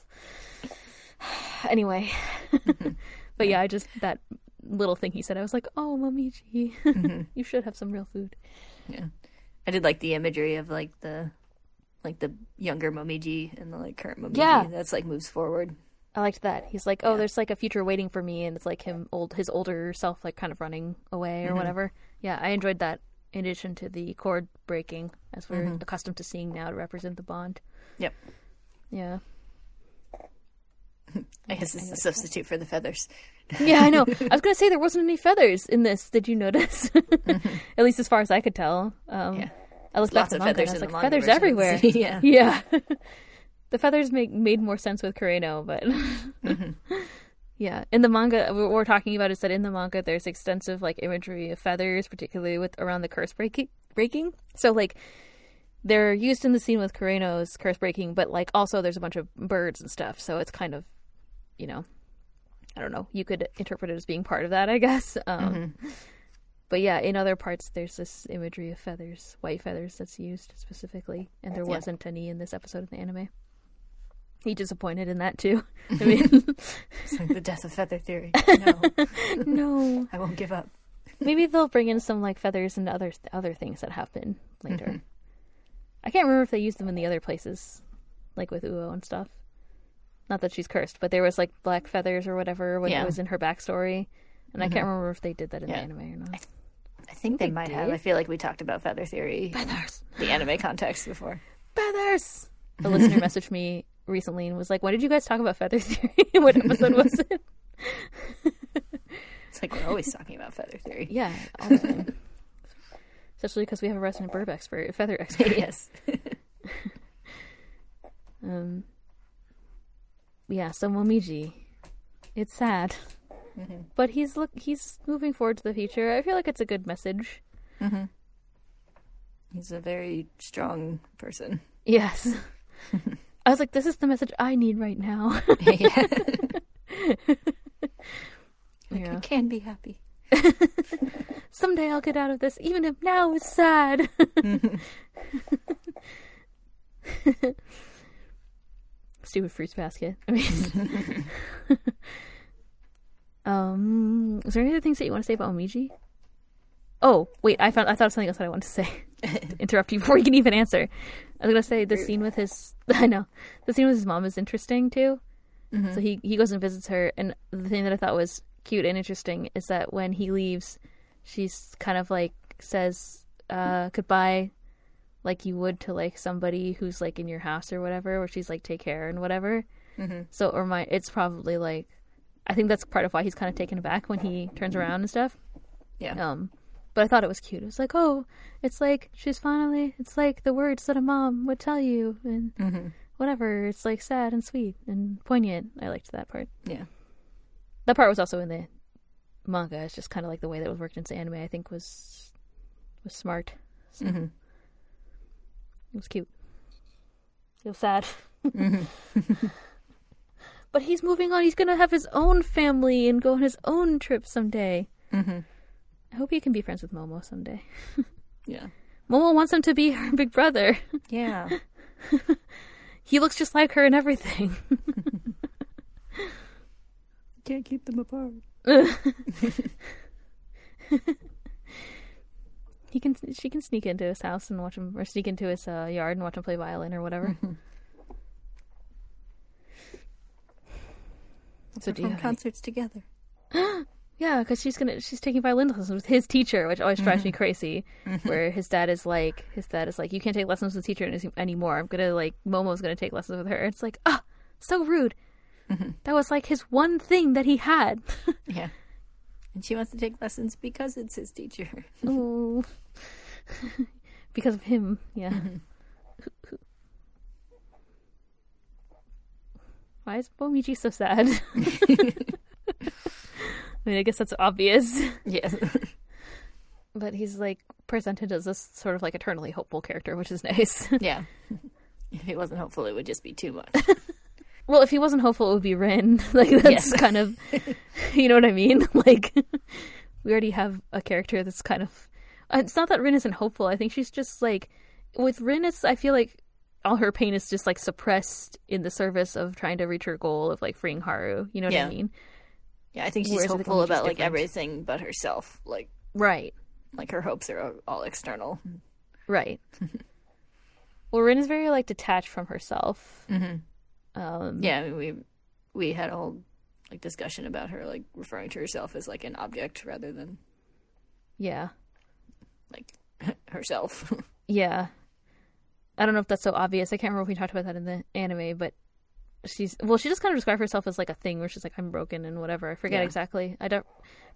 anyway, mm-hmm. but yeah, I just that little thing he said, I was like, oh, Momiji, mm-hmm. you should have some real food. Yeah, I did like the imagery of like the like the younger Momiji and the like current Momiji. Yeah. that's like moves forward. I liked that. He's like, oh, there's like a future waiting for me, and it's like him old, his older self, like kind of running away or mm-hmm. whatever. Yeah, I enjoyed that. In addition to the cord breaking, as we're mm-hmm. accustomed to seeing now to represent the bond. Yep. Yeah, I guess it's a substitute for the feathers. yeah, I know. I was gonna say there wasn't any feathers in this. Did you notice? Mm-hmm. At least as far as I could tell. Um, Yeah. I looked Lots back at the manga and I feathers was in like, the feathers everywhere. yeah. Yeah. the feathers make made more sense with Kureno, but mm-hmm. Yeah, in the manga, what we're talking about is that in the manga, there's extensive like imagery of feathers, particularly with around the curse breaking. Breaking, so like they're used in the scene with Kureno's curse breaking, but like also there's a bunch of birds and stuff, so it's kind of, you know, I don't know. You could interpret it as being part of that, I guess. Um, But yeah, in other parts, there's this imagery of feathers, white feathers, that's used specifically, and there Yeah. wasn't any in this episode of the anime. He disappointed in that too. I mean, It's like the death of feather theory. No, no. I won't give up. Maybe they'll bring in some like feathers and other other things that happen later. Mm-hmm. I can't remember if they used them in the other places, like with Uo and stuff. Not that she's cursed, but there was like black feathers or whatever when Yeah. it was in her backstory, and I can't remember if they did that in Yeah. the anime or not. I think they they might have. I feel like we talked about feather theory, Feathers. the anime context before. feathers. A listener messaged me recently and was like, "When did you guys talk about feather theory? what episode was it?" It's like we're always talking about feather theory. Yeah, all the time. Especially because we have a resident burb expert, a feather expert. yes. Um, yeah, so Momiji, it's sad, but he's look he's moving forward to the future. I feel like it's a good message. He's a very strong person. Yes, I was like, this is the message I need right now. yeah. yeah, I can be happy. Someday I'll get out of this, even if now is sad. Stupid fruits basket. I mean, um, is there any other things that you want to say about Momiji? Oh, wait, I found I thought of something else that I wanted to say. interrupt you before you can even answer. I was gonna say the scene with his I know the scene with his mom is interesting too. Mm-hmm. So he he goes and visits her, and the thing that I thought was cute and interesting is that when he leaves, she's kind of like says uh, goodbye, like you would to like somebody who's like in your house or whatever, where she's like take care and whatever. Mm-hmm. So or my it's probably like I think that's part of why he's kind of taken aback when he turns around and stuff. Yeah. Um, but I thought it was cute. It was like, oh, it's like she's finally. It's like the words that a mom would tell you, and mm-hmm. whatever. It's like sad and sweet and poignant. I liked that part. Yeah. That part was also in the manga. It's just kind of like the way that it was worked into anime. I think was was smart. So mm-hmm. It was cute. It was sad. Mm-hmm. but he's moving on. He's gonna have his own family and go on his own trip someday. Mm-hmm. I hope he can be friends with Momo someday. yeah. Momo wants him to be her big brother. Yeah. he looks just like her and everything. Can't keep them apart. he can she can sneak into his house and watch him or sneak into his uh, yard and watch him play violin or whatever. so do you concerts together. Yeah, because she's gonna she's taking violin lessons with his teacher, which always drives Mm-hmm. me crazy. Where his dad is like, his dad is like, you can't take lessons with the teacher any- anymore. I'm gonna like, Momo's gonna take lessons with her. It's like, ah, so rude. Mm-hmm. That was like his one thing that he had. Yeah. And she wants to take lessons because it's his teacher. Ooh. because of him, yeah. Mm-hmm. Why is Momiji so sad? I mean, I guess that's obvious. yes. But he's like presented as this sort of like eternally hopeful character, which is nice. yeah. If he wasn't hopeful, it would just be too much. well, if he wasn't hopeful, it would be Rin. Like that's Yes. kind of, you know what I mean? Like we already have a character that's kind of. uh, It's not that Rin isn't hopeful. I think she's just like with Rin. It's I feel like all her pain is just like suppressed in the service of trying to reach her goal of like freeing Haru. You know what Yeah. I mean? Yeah, I think she's Whereas hopeful about like different. everything but herself. Like Right. like her hopes are all external. Right. well, Rin is very like detached from herself. Mm-hmm. Um, Yeah, I mean, we we had a whole like discussion about her like referring to herself as like an object rather than Yeah. like herself. Yeah. I don't know if that's so obvious. I can't remember if we talked about that in the anime, but she's well, she just kind of described herself as like a thing where she's like, I'm broken and whatever. I forget Yeah. exactly. I don't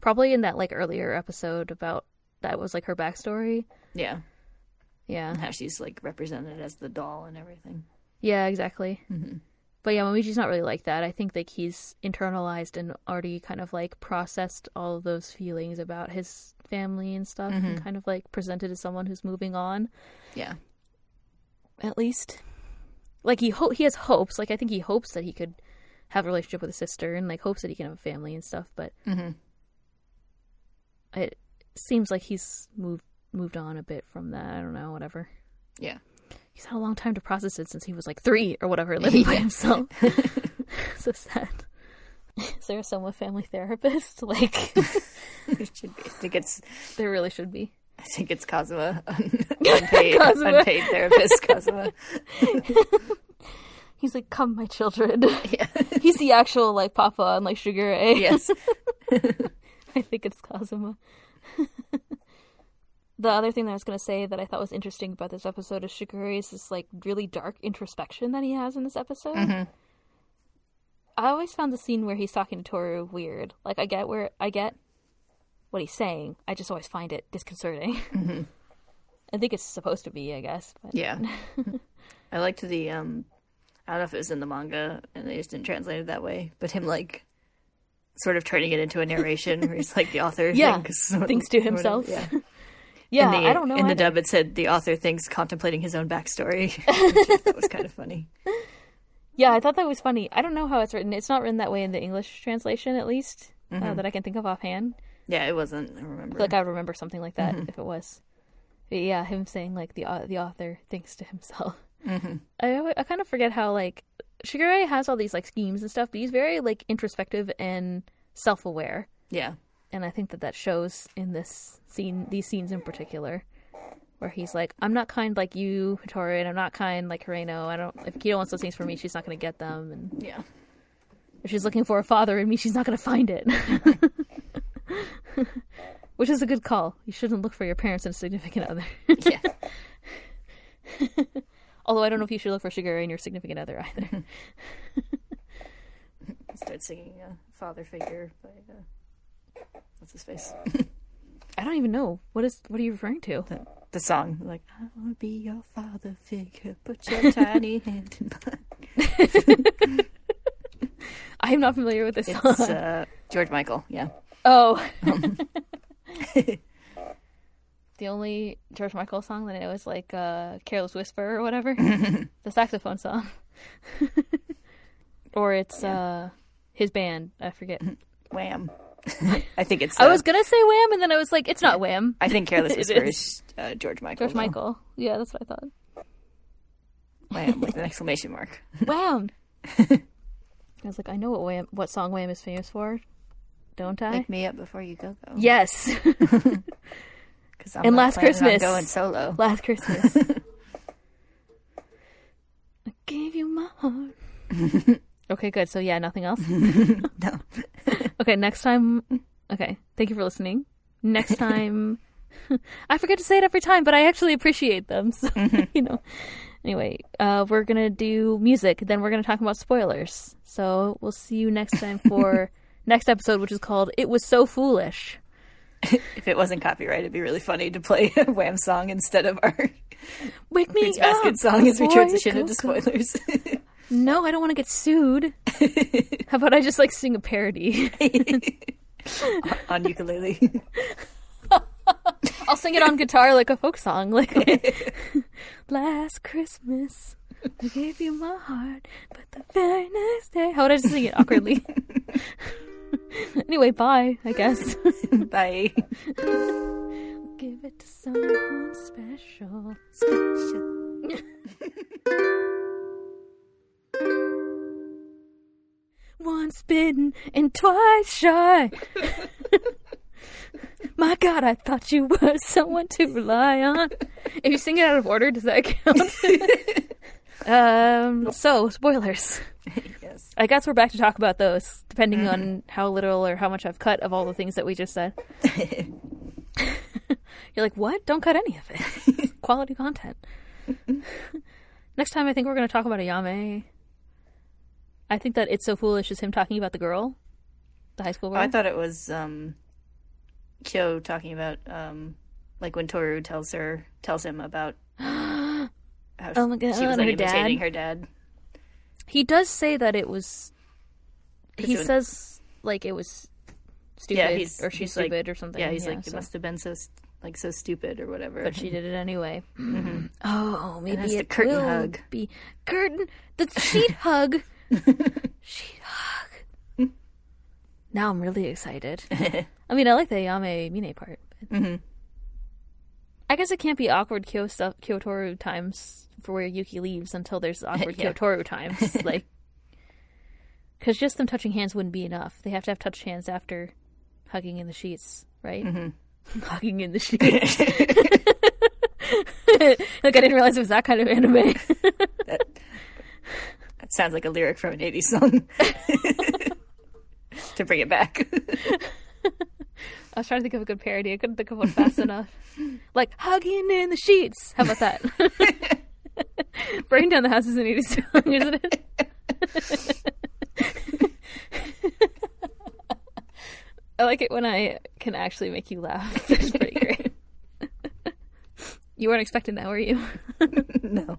probably in that like earlier episode about that was like her backstory. yeah, Yeah. and how she's like represented as the doll and everything. Yeah, exactly. Mm-hmm. But yeah, Momiji's not really like that. I think like he's internalized and already kind of like processed all of those feelings about his family and stuff and Mhm. kind of like presented as someone who's moving on. Yeah, at least like he ho- he has hopes. Like i think he hopes that he could have a relationship with his sister and like hopes that he can have a family and stuff but mm-hmm. it seems like he's moved moved on a bit from that. I don't know whatever. Yeah. he's had a long time to process it since he was like three or whatever living by himself. So sad. Is there a Sohma family therapist? Like it should be. I think it's there really should be I think it's Kazuma, un- unpaid unpaid therapist Kazuma. he's like come my children Yeah. he's the actual like papa and like sugar A. yes. I think it's Kazuma. the other thing that I was going to say that I thought was interesting about this episode is Sugar Shigure's this like really dark introspection that he has in this episode. Mhm. I always found the scene where he's talking to Toru weird. Like I get where I get what he's saying. I just always find it disconcerting. Mhm. I think it's supposed to be, I guess. But Yeah. I liked the um I don't know if it was in the manga and they just didn't translate it that way, but him like sort of turning it into a narration where he's like the author Yeah, thinks thinks to himself. Yeah. yeah, the, I don't know. In the dub it said the author thinks contemplating his own backstory. that was kind of funny. Yeah, I thought that was funny. I don't know how it's written. It's not written that way in the English translation, at least uh, Mhm. that I can think of offhand. Yeah, it wasn't. I I remember. feel like I would remember something like Mm-hmm. that if it was. But yeah, him saying like the au- the author thinks to himself. mm-hmm. I I kind of forget how like Shigure has all these like schemes and stuff, but he's very like introspective and self aware, Yeah. and I think that that shows in this scene, these scenes in particular, where he's like, "I'm not kind like you, Hatori, and I'm not kind like Kureno. I don't. If Kido wants those things for me, she's not going to get them, and Yeah. if she's looking for a father in me, she's not going to find it." Which is a good call. You shouldn't look for your parents and significant other. Yeah. Although I don't know if you should look for Shigure in your significant other either. Start singing a father figure by uh, what's his face? I don't even know what is what are you referring to? The, the song like I will be your father figure, put your tiny hand in mine. I am not familiar with this song. Uh, George Michael. Yeah. Oh, the only George Michael song that I know is like uh, "Careless Whisper" or whatever, the saxophone song, or it's uh, his band. I forget. Wham. I think it's. I uh, was gonna say Wham, and then I was like, it's not Wham. I think Careless Whisper is. is uh, George Michael. George though. Michael. Yeah, that's what I thought. Wham, with an exclamation mark. Wham. I was like, I know what Wham, what song Wham is famous for, don't I? Wake me up before you go go. yes, Because I'm And Last Christmas. going solo. Last Christmas. I gave you my heart. okay, good. So yeah, nothing else. No. Okay, next time. Okay, thank you for listening. Next time, I forget to say it every time, but I actually appreciate them. So you know. Anyway, uh, we're gonna do music. Then we're gonna talk about spoilers. So we'll see you next time for next episode, which is called "It Was So Foolish." If it wasn't copyright, it'd be really funny to play a Wham song instead of our Wake me Fruits Basket song as we transition into spoilers. No, I don't want to get sued. How about I just like sing a parody? on ukulele. I'll sing it on guitar like a folk song. Like last Christmas, I gave you my heart, but the very next day. How would I just sing it awkwardly? anyway, bye. I guess. Bye. Give it to someone special. Special. Once bitten and twice shy. My God, I thought you were someone to rely on. If you sing it out of order, does that count? Um. So spoilers. Yes. I guess we're back to talk about those, depending on how little or how much I've cut of all the things that we just said. You're like, what? Don't cut any of it. Quality content. Next time, I think we're going to talk about Ayame. I think that It's So Foolish is him talking about the girl, the high school Oh, girl. I thought it was um, Kyo talking about um, like when Toru tells her tells him about how Oh my God, she was her like imitating dad? her dad. he does say that it was. He it was- says, like, it was stupid, Yeah, or she's he's like- stupid, or something. Yeah, he's like, so- it must have been so like so stupid or whatever. But she did it anyway. Oh, maybe that's the curtain will hug. be curtain. The sheet hug. sheet hug. Now I'm really excited. I mean, I like the Yame Mine part. But Mm-hmm. I guess it can't be awkward Kyo stuff, Kyotoru times for where Yuki leaves until there's awkward Yeah. Kyotoru times, like. Because just them touching hands wouldn't be enough. They have to have touched hands after hugging in the sheets, right? Mm-hmm. hugging in the sheets. like I didn't realize it was that kind of anime. That sounds like a lyric from an 80s song. to bring it back. I was trying to think of a good parody. I couldn't think of one fast enough. Like hugging in the sheets. How about that? Burning down the house is an 80s song, isn't it? I like it when I can actually make you laugh. It's pretty great. You weren't expecting that, were you? no.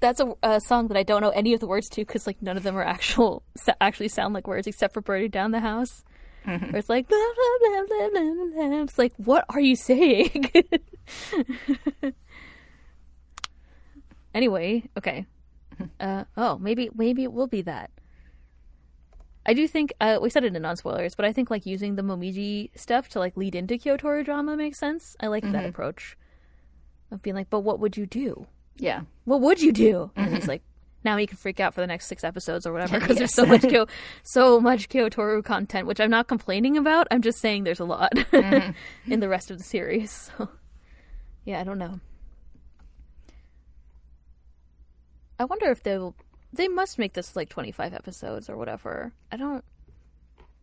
That's a, a song that I don't know any of the words to because like none of them are actual actually sound like words except for "Burning Down the House," where it's like blah blah blah blah blah blah. It's like, what are you saying? anyway, okay. Uh, oh, maybe maybe it will be that. I do think uh, we said it in non spoilers, but I think like using the Momiji stuff to like lead into Kyotoru drama makes sense. I like Mm-hmm. that approach of being like, but what would you do? Yeah. What would you do? And Mm-hmm. he's like, now he can freak out for the next six episodes or whatever because there's so much Kyo- so much Kyotoru content, which I'm not complaining about. I'm just saying there's a lot Mm-hmm. in the rest of the series. So yeah, I don't know. I wonder if they'll. They must make this like 25 episodes or whatever. I don't.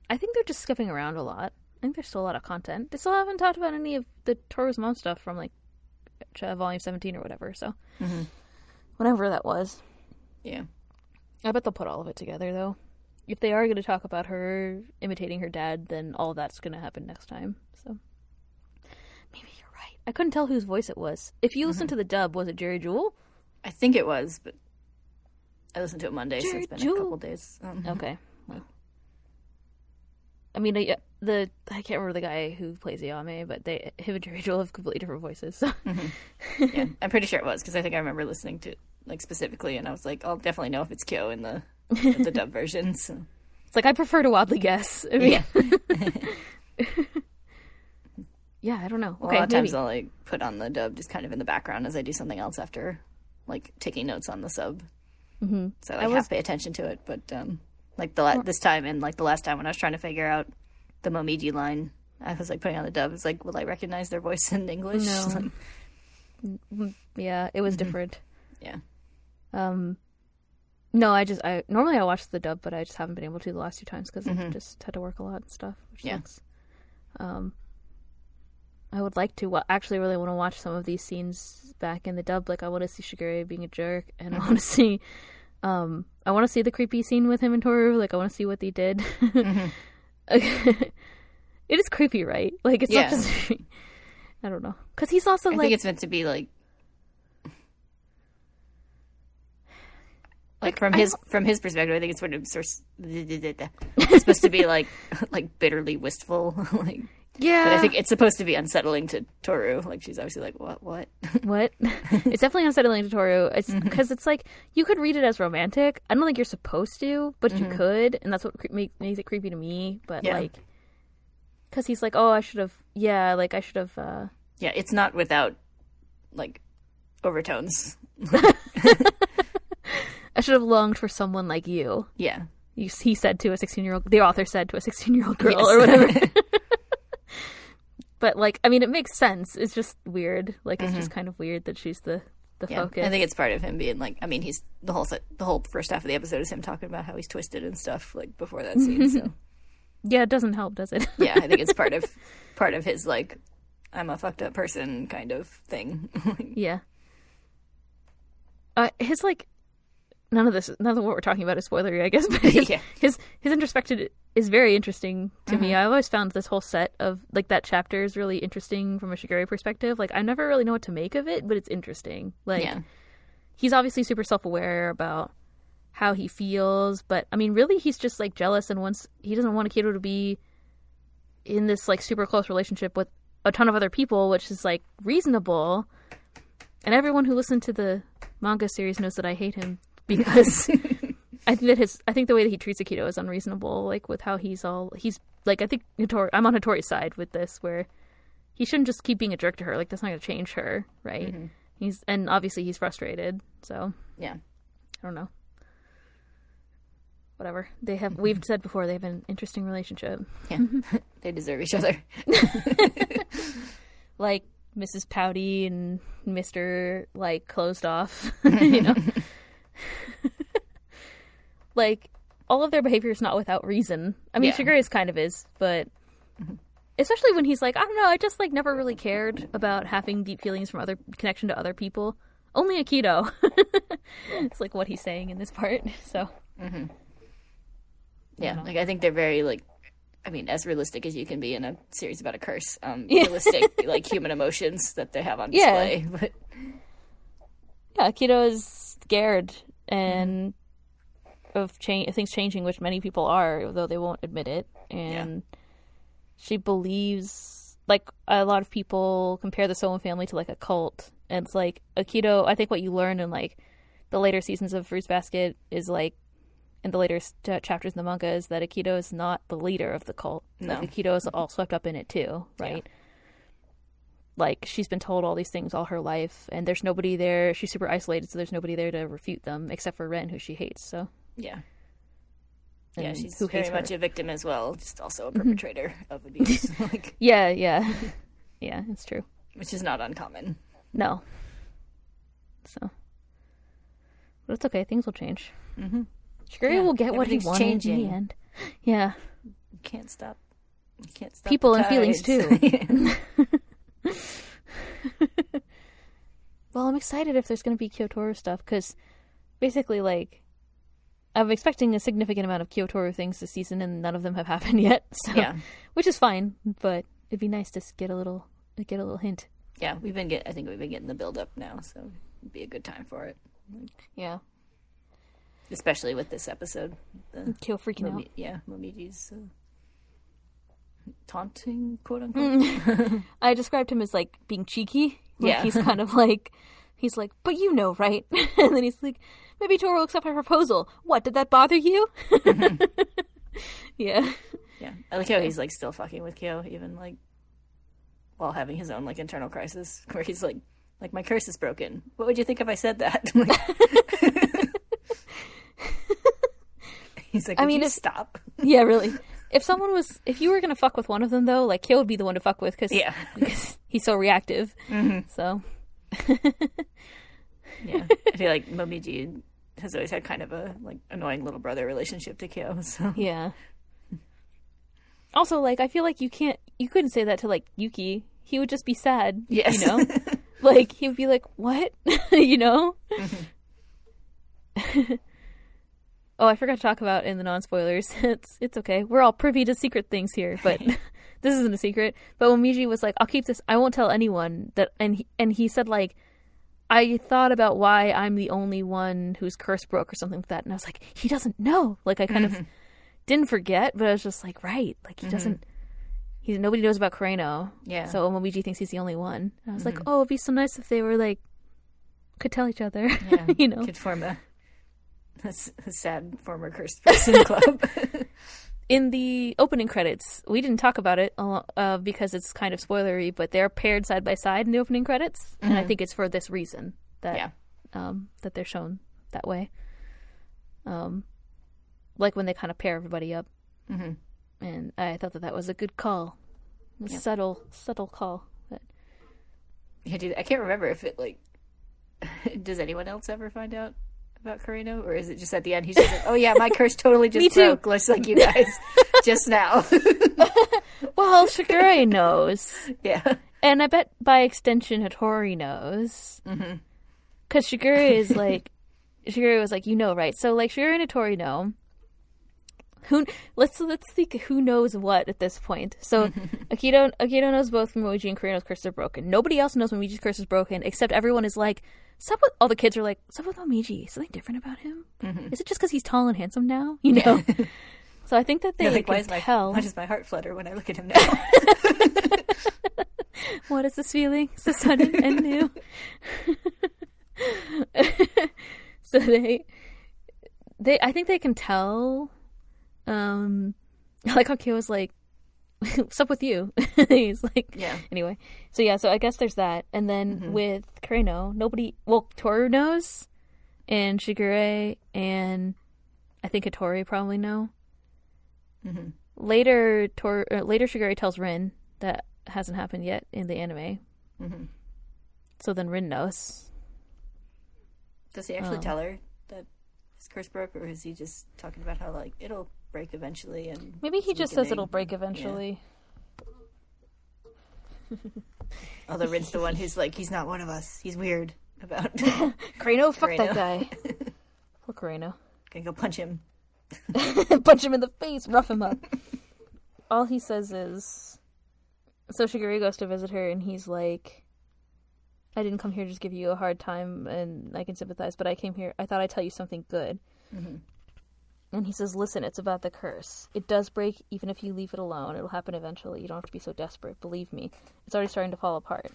I think they're just skipping around a lot. I think there's still a lot of content. They still haven't talked about any of the Toru's mom stuff from like volume 17 or whatever. So whatever that was. Yeah. I bet they'll put all of it together though. If they are going to talk about her imitating her dad, then all that's going to happen next time. So maybe you're right. I couldn't tell whose voice it was. If you listen mm-hmm. to the dub, was it Jerry Jewell? I think it was, but I listened to it Monday, so Jerry it's been Jewell. a couple days. Um, Okay. Mm-hmm. Well, I mean, I, uh, the I can't remember the guy who plays Yame, but they him and Jerry Jewell have completely different voices. So mm-hmm. yeah, I'm pretty sure it was because I think I remember listening to like specifically, and I was like, I'll definitely know if it's Kyo in the the dub version. So. it's like I prefer to wildly guess. I mean, Yeah. yeah, I don't know. Well, Okay, a lot of maybe. times I'll like put on the dub just kind of in the background as I do something else after, like taking notes on the sub. Mm-hmm. So I, I like, was- half pay attention to it, but um, like the la- this time and like the last time when I was trying to figure out the Momiji line, I was like putting on the dub. It's like, will I recognize their voice in English? No. Yeah, it was different. yeah, Um, no, I just I normally I watch the dub, but I just haven't been able to the last two times because I just had to work a lot and stuff, which Yeah. sucks. Um, I would like to wa- actually really want to watch some of these scenes back in the dub. Like I want to see Shigure being a jerk, and I want to see, um, I want to see the creepy scene with him and Toru. Like I want to see what they did. it is creepy, right? Like it's Yeah. not just. I don't know, because he's also I like think it's meant to be like. Like from his from his perspective, I think it's sort of it's supposed to be like like bitterly wistful, like yeah. But I think it's supposed to be unsettling to Toru. Like she's obviously like, what, what? What? it's definitely unsettling to Toru. It's Mm-hmm. because it's like you could read it as romantic. I don't think you're supposed to, but you could, and that's what cre- make, makes it creepy to me. But Mm-hmm. Yeah. like, because he's like, oh, I should have, yeah, like I should have. uh yeah, it's not without like overtones. I should have longed for someone like you. Yeah, You, he said to a sixteen-year-old. The author said to a sixteen-year-old girl Yes. or whatever. but like, I mean, it makes sense. It's just weird. Like, it's just kind of weird that she's the the Mm-hmm. yeah. focus. I think it's part of him being like. I mean, he's the whole set, the whole first half of the episode is him talking about how he's twisted and stuff. Like before that scene. So yeah, it doesn't help, does it? yeah, I think it's part of part of his like, I'm a fucked up person kind of thing. Yeah. Uh, his like, none of this, none of what we're talking about is spoilery, I guess. But his Yeah. his, his introspection is very interesting to me. Uh-huh. I always found this whole set of like that chapter is really interesting from a Shigure perspective. Like I never really know what to make of it, but it's interesting. Like yeah, he's obviously super self aware about how he feels, but I mean, really, he's just like jealous and wants he doesn't want Akito to be in this like super close relationship with a ton of other people, which is like reasonable. And everyone who listened to the manga series knows that I hate him because I think that his I think the way that he treats Akito is unreasonable. Like with how he's all he's like I think I'm on Hatori's side with this where he shouldn't just keep being a jerk to her. Like that's not going to change her, right? Mm-hmm. He's and obviously he's frustrated. So yeah. I don't know. Whatever they have, we've mm-hmm. said before they have an interesting relationship. Yeah, they deserve each other. Like Mrs. Pouty and Mister like closed off, you know. Like all of their behavior is not without reason. I mean, Yeah. Shigure's kind of is, but especially when he's like, I don't know, I just like never really cared about having deep feelings from other connection to other people. Only Akito. it's like what he's saying in this part. So Yeah, know. like I think they're very like, I mean, as realistic as you can be in a series about a curse. Um, realistic like human emotions that they have on Yeah. display. But yeah, Akito is scared and of change things changing, which many people are, though they won't admit it. And she believes, like a lot of people compare the Sohma family to like a cult, and it's like Akito. I think what you learn in like the later seasons of Fruits Basket is like in the later st- chapters in the manga is that Akito is not the leader of the cult. No. Like Akito is all swept up in it too, right? Like she's been told all these things all her life, and there's nobody there. She's super isolated, so there's nobody there to refute them except for Ren, who she hates. So Yeah. Yeah, and she's who very hates her. much a victim as well, just also a perpetrator of abuse, like, Yeah, yeah, yeah. It's true. which is not uncommon. No. So, but it's okay. Things will change. Mm-hmm. Shigure Yeah, will get what he everything's wanted in changing. the end. Yeah, You can't stop. You can't stop People and feelings, too. Well, I'm excited if there's going to be Kyotoru stuff because basically, like, I'm expecting a significant amount of Kyotoru things this season, and none of them have happened yet. So, yeah, which is fine, but it'd be nice to get a little get a little hint. yeah. We've been get. I think we've been getting the build up now, so it'd be a good time for it, Yeah, especially with this episode. The Kyo freaking out. Yeah, Momiji's uh, taunting, quote unquote. I described him as like being cheeky. Like, Yeah. he's kind of like he's like, but you know, right? and then he's like, maybe Toru will accept my proposal. What did that bother you? yeah, Yeah, I like how he's like still fucking with Kyo, even like while having his own like internal crisis, where he's like, like my curse is broken. What would you think if I said that? He's like, I mean, if- stop. yeah, really. If someone was, if you were gonna fuck with one of them though, like Kyo would be the one to fuck with because Yeah, because he's so reactive. Mm-hmm. So yeah. I feel like Momiji has always had kind of a like annoying little brother relationship to Kyo. So yeah. Also, like I feel like you can't, you couldn't say that to like Yuki. He would just be sad. Yes. You know, like he would be like, "What?" you know. Mm-hmm. oh, I forgot to talk about in the non spoilers. It's it's okay. We're all privy to secret things here, but this isn't a secret. But when Miji was like, "I'll keep this. I won't tell anyone that," and he, and he said like. I thought about why I'm the only one whose curse broke or something like that, and I was like, he doesn't know. Like I kind of mm-hmm. didn't forget, but I was just like, right, like he mm-hmm. doesn't. He nobody knows about Kureno, yeah, so Momiji thinks he's the only one. And I was like, mm-hmm. oh, it'd be so nice if they were like, could tell each other, yeah, you know. could form a, a sad former cursed person club. In the opening credits, we didn't talk about it uh, uh, because it's kind of spoilery, but they're paired side by side in the opening credits, and I think it's for this reason that yeah, um, that they're shown that way. Um, like when they kind of pair everybody up, Mhm. and I thought that that was a good call, a Yeah. subtle, subtle call. But yeah. Dude, I can't remember if it like. Does anyone else ever find out about Kureno, or is it just at the end he's just like, "Oh yeah, my curse totally just Me too. broke," just like you guys just now. well, Shigure knows, yeah, and I bet by extension Hatori knows, mm-hmm. because Shigure is like, Shigure was like, you know, right? So like Shigure and Hatori know. Who let's let's think who knows what at this point. So Akito Akito knows both Momiji and Kureno's curses are broken. Nobody else knows Momiji's curse is broken, except everyone is like, "What's with all the kids are like, "What's with Momiji? Something different about him? Is it just because he's tall and handsome now? You know?" so I think that they like, can why is my tell. why does my heart flutter when I look at him now? What is this feeling? So sudden and new. so they, they, I think they can tell. Um, I like how Kyo was like, "What's up with you?" He's like, yeah, anyway. So yeah, so I guess there's that, and then Mm-hmm. with Kureno, nobody. Well, Toru knows, and Shigure, and I think Hatori probably know. hmm Later, Tor, uh, later Shigure tells Rin that hasn't happened yet in the anime. hmm So then Rin knows. Does he actually Oh. tell her that his curse broke, or is he just talking about how like it'll break eventually? And Maybe he just says it'll break eventually. Although Rin's the one who's like, he's not one of us. He's weird about. Kureno, fuck that guy. Fuck Kureno. Gonna go punch him. Punch him in the face, rough him up. All he says is. So Shigure goes to visit her, and he's like, I didn't come here to just give you a hard time, and I can sympathize, but I came here. I thought I'd tell you something good. Mhm. And he says, Listen, it's about the curse. It does break even if you leave it alone. It'll happen eventually. You don't have to be so desperate. Believe me. It's already starting to fall apart.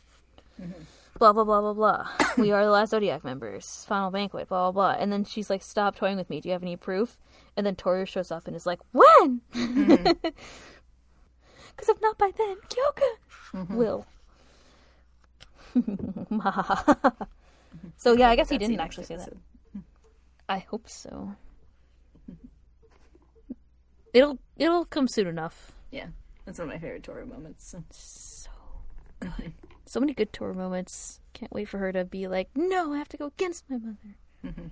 blah blah blah blah blah. we are the last Zodiac members. Final banquet. Blah blah blah. And then she's like, "Stop toying with me. Do you have any proof?" And then Toru shows up and is like, "When?" Because if not by then, Kyoka will. so yeah, I guess he didn't actually say that. I hope so. It'll it'll come soon enough. Yeah, that's one of my favorite Toru moments. So. So good. so many good Toru moments. Can't wait for her to be like, no, I have to go against my mother. Mm-hmm.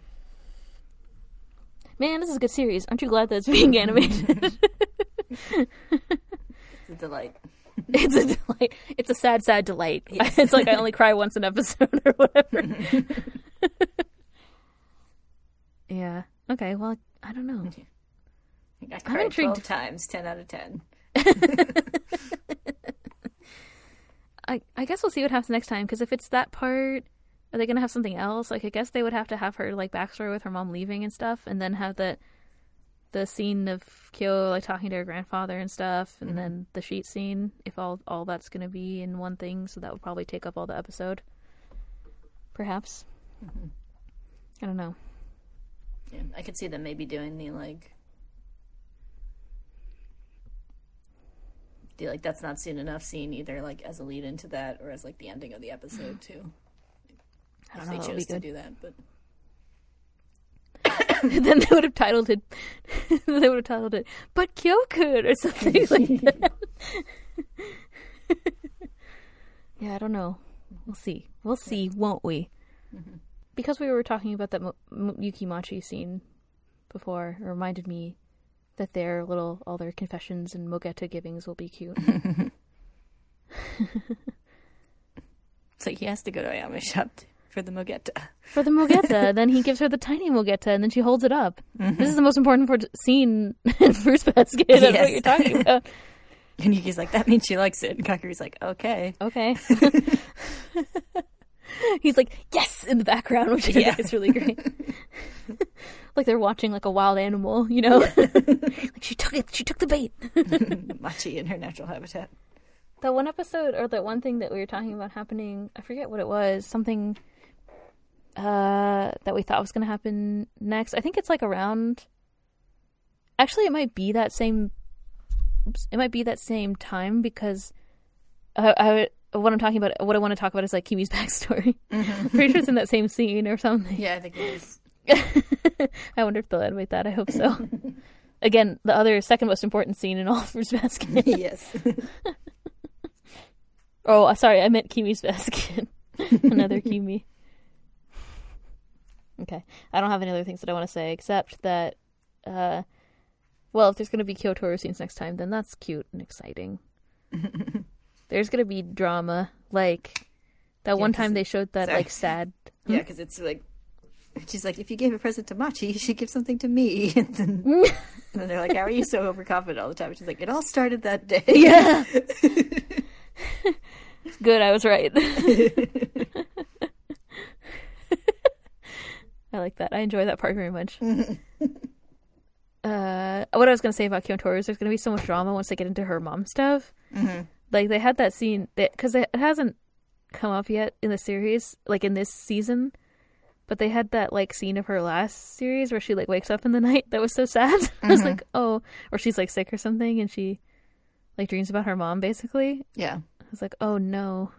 Man, this is a good series. Aren't you glad that it's being animated? It's a delight. it's a delight. It's a sad, sad delight. It's like I only cry once an episode or whatever. yeah. Okay. Well, I don't know. I cried intrigued. 12 times, 10 out of 10. I I guess we'll see what happens next time. Because if it's that part, are they gonna have something else? Like I guess they would have to have her like backstory with her mom leaving and stuff, and then have the the scene of Kyo like talking to her grandfather and stuff, and mm-hmm. then the sheet scene. If all all that's gonna be in one thing, so that would probably take up all the episode. Perhaps. Mm-hmm. I don't know. Yeah, I could see them maybe doing the like. Like that's not soon enough scene either like as a lead into that or as like the ending of the episode too. I don't know. they That would be chose to do that, but then they would have titled it. they would have titled it, "But Kyoko" or something like that. yeah, I don't know. We'll see. We'll see, won't we? Mm-hmm. Because we were talking about that Mo- M- Yuki Machi scene before, it reminded me that their little all their confessions and Mogeta givings will be cute. it's like he has to go to Ayame shop for the Mogeta. For the Mogeta, then he gives her the tiny Mogeta, and then she holds it up. Mm-hmm. This is the most important for- scene in Fruits Basket. That's what you're talking about. And Yuki's like, that means she likes it. And Kakeru's like, okay. Okay. He's like, yes, in the background, which I Yeah. think is really great. Like they're watching like a wild animal, you know? like she took it, she took the bait. Machi in her natural habitat. That one episode or that one thing that we were talking about happening, I forget what it was, something uh that we thought was going to happen next. I think it's like around Actually, it might be that same oops, it might be that same time because uh, I what I'm talking about what I want to talk about is like Kimi's backstory. I'm pretty sure it's in that same scene or something. Yeah, I think it is. I wonder if they'll animate that. I hope so. Again, the other second most important scene in all of Fruits Basket. yes. Oh, uh, sorry, I meant Kimi's basket. Another Kimi. Okay, I don't have any other things that I want to say except that, uh, well, if there's going to be Kyoko scenes next time, then that's cute and exciting. there's going to be drama, like that one time they showed that sorry. like sad. Yeah, because it's like she's like, if you gave a present to Machi, you should give something to me. And then, and then they're like, how are you so overconfident all the time? And she's like, it all started that day. Yeah. Good, I was right. I like that. I enjoy that part very much. uh, what I was going to say about Kyoko is there's going to be so much drama once they get into her mom stuff. Like they had that scene because it hasn't come up yet in the series, like in this season. But they had that like scene of her last series where she like wakes up in the night that was so sad. I was mm-hmm. like, oh, or she's like sick or something, and she like dreams about her mom basically. Yeah. I was like, oh no,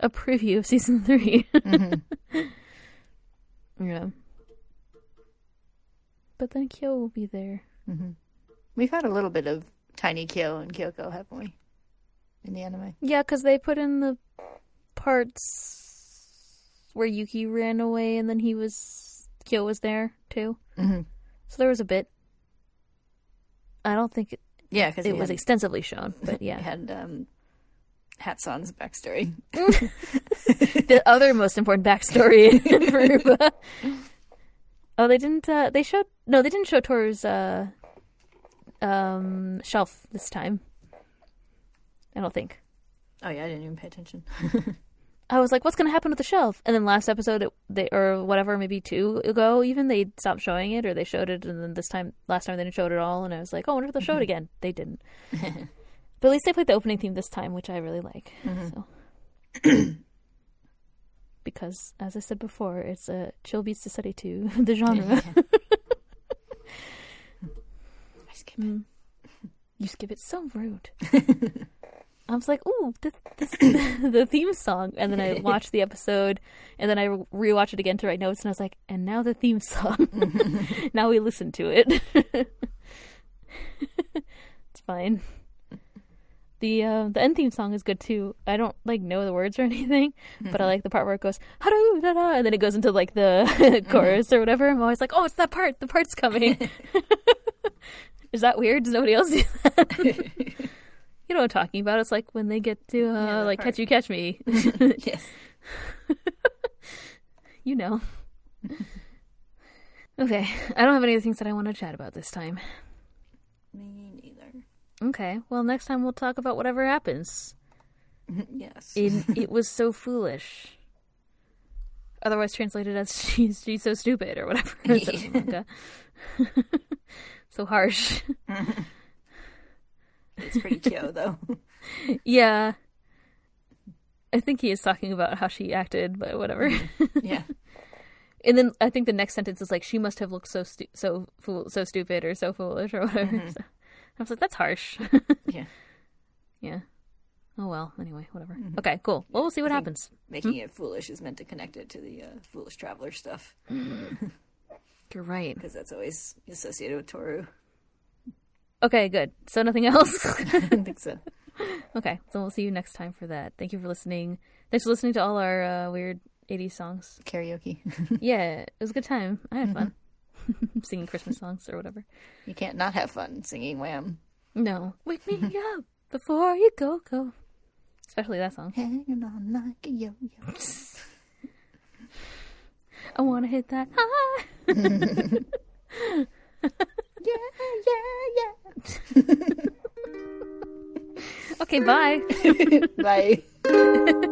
a preview of season 3 mm-hmm. yeah. But then Kyo will be there. Mm-hmm. We've had a little bit of Tiny Kyo and Kyoko, haven't we? In the anime. Yeah, because they put in the parts where Yuki ran away and then he was. Kyo was there too. Mhm. So there was a bit. I don't think it, Yeah, because it was extensively shown, but yeah. had um, Hatsan's backstory. the other most important backstory. Oh, they didn't. Uh, they showed no, they didn't show Toru's uh, um, shelf this time. I don't think. Oh yeah, I didn't even pay attention. I was like, "What's going to happen with the shelf?" And then last episode, it, they or whatever, maybe two ago, even they stopped showing it, or they showed it, and then this time, last time they didn't show it at all. And I was like, "Oh, I wonder if they'll show it again." They didn't. but at least they played the opening theme this time, which I really like. So because, as I said before, it's a chill beats to study to the genre. I skip it. Mm. You skip it so rude. I was like, "Ooh, this, this the theme song," and then I watched the episode, and then I rewatched it again to write notes, and I was like, "And now the theme song." now we listen to it. it's fine. The uh, the end theme song is good too. I don't like know the words or anything, but I like the part where it goes "Haru da da," and then it goes into like the chorus or whatever. I'm always like, "Oh, it's that part. The part's coming." is that weird? Does nobody else do that? You know what I'm talking about? It's like when they get to uh, Yeah, like part. catch you, catch me. yes. you know. okay, I don't have any other things that I want to chat about this time. Me neither. Okay, well next time we'll talk about whatever happens. yes. in it was so foolish. Otherwise translated as she's she's so stupid or whatever. it says in the manga. so harsh. It's pretty Kyo though. Yeah. I think he is talking about how she acted, but whatever. Mm-hmm. yeah. and then I think the next sentence is like she must have looked so stu- so fool- so stupid or so foolish or whatever. Mm-hmm. So I was like, that's harsh. Yeah. yeah. Oh well. Anyway, whatever. Mm-hmm. Okay, cool. Well, we'll see what happens. Making hmm? it foolish is meant to connect it to the uh, foolish traveler stuff You're right. because that's always associated with Toru. Okay, good. So nothing else. I think so. Okay, so we'll see you next time for that. Thank you for listening. Thanks for listening to all our uh, weird 80s songs. Karaoke. Yeah, it was a good time. I had fun singing Christmas songs or whatever. You can't not have fun singing Wham. No, wake me up before you go go. Especially that song. Hanging on like a yo-yo. I want to hit that high. Yeah, yeah, yeah. Okay, bye. Bye.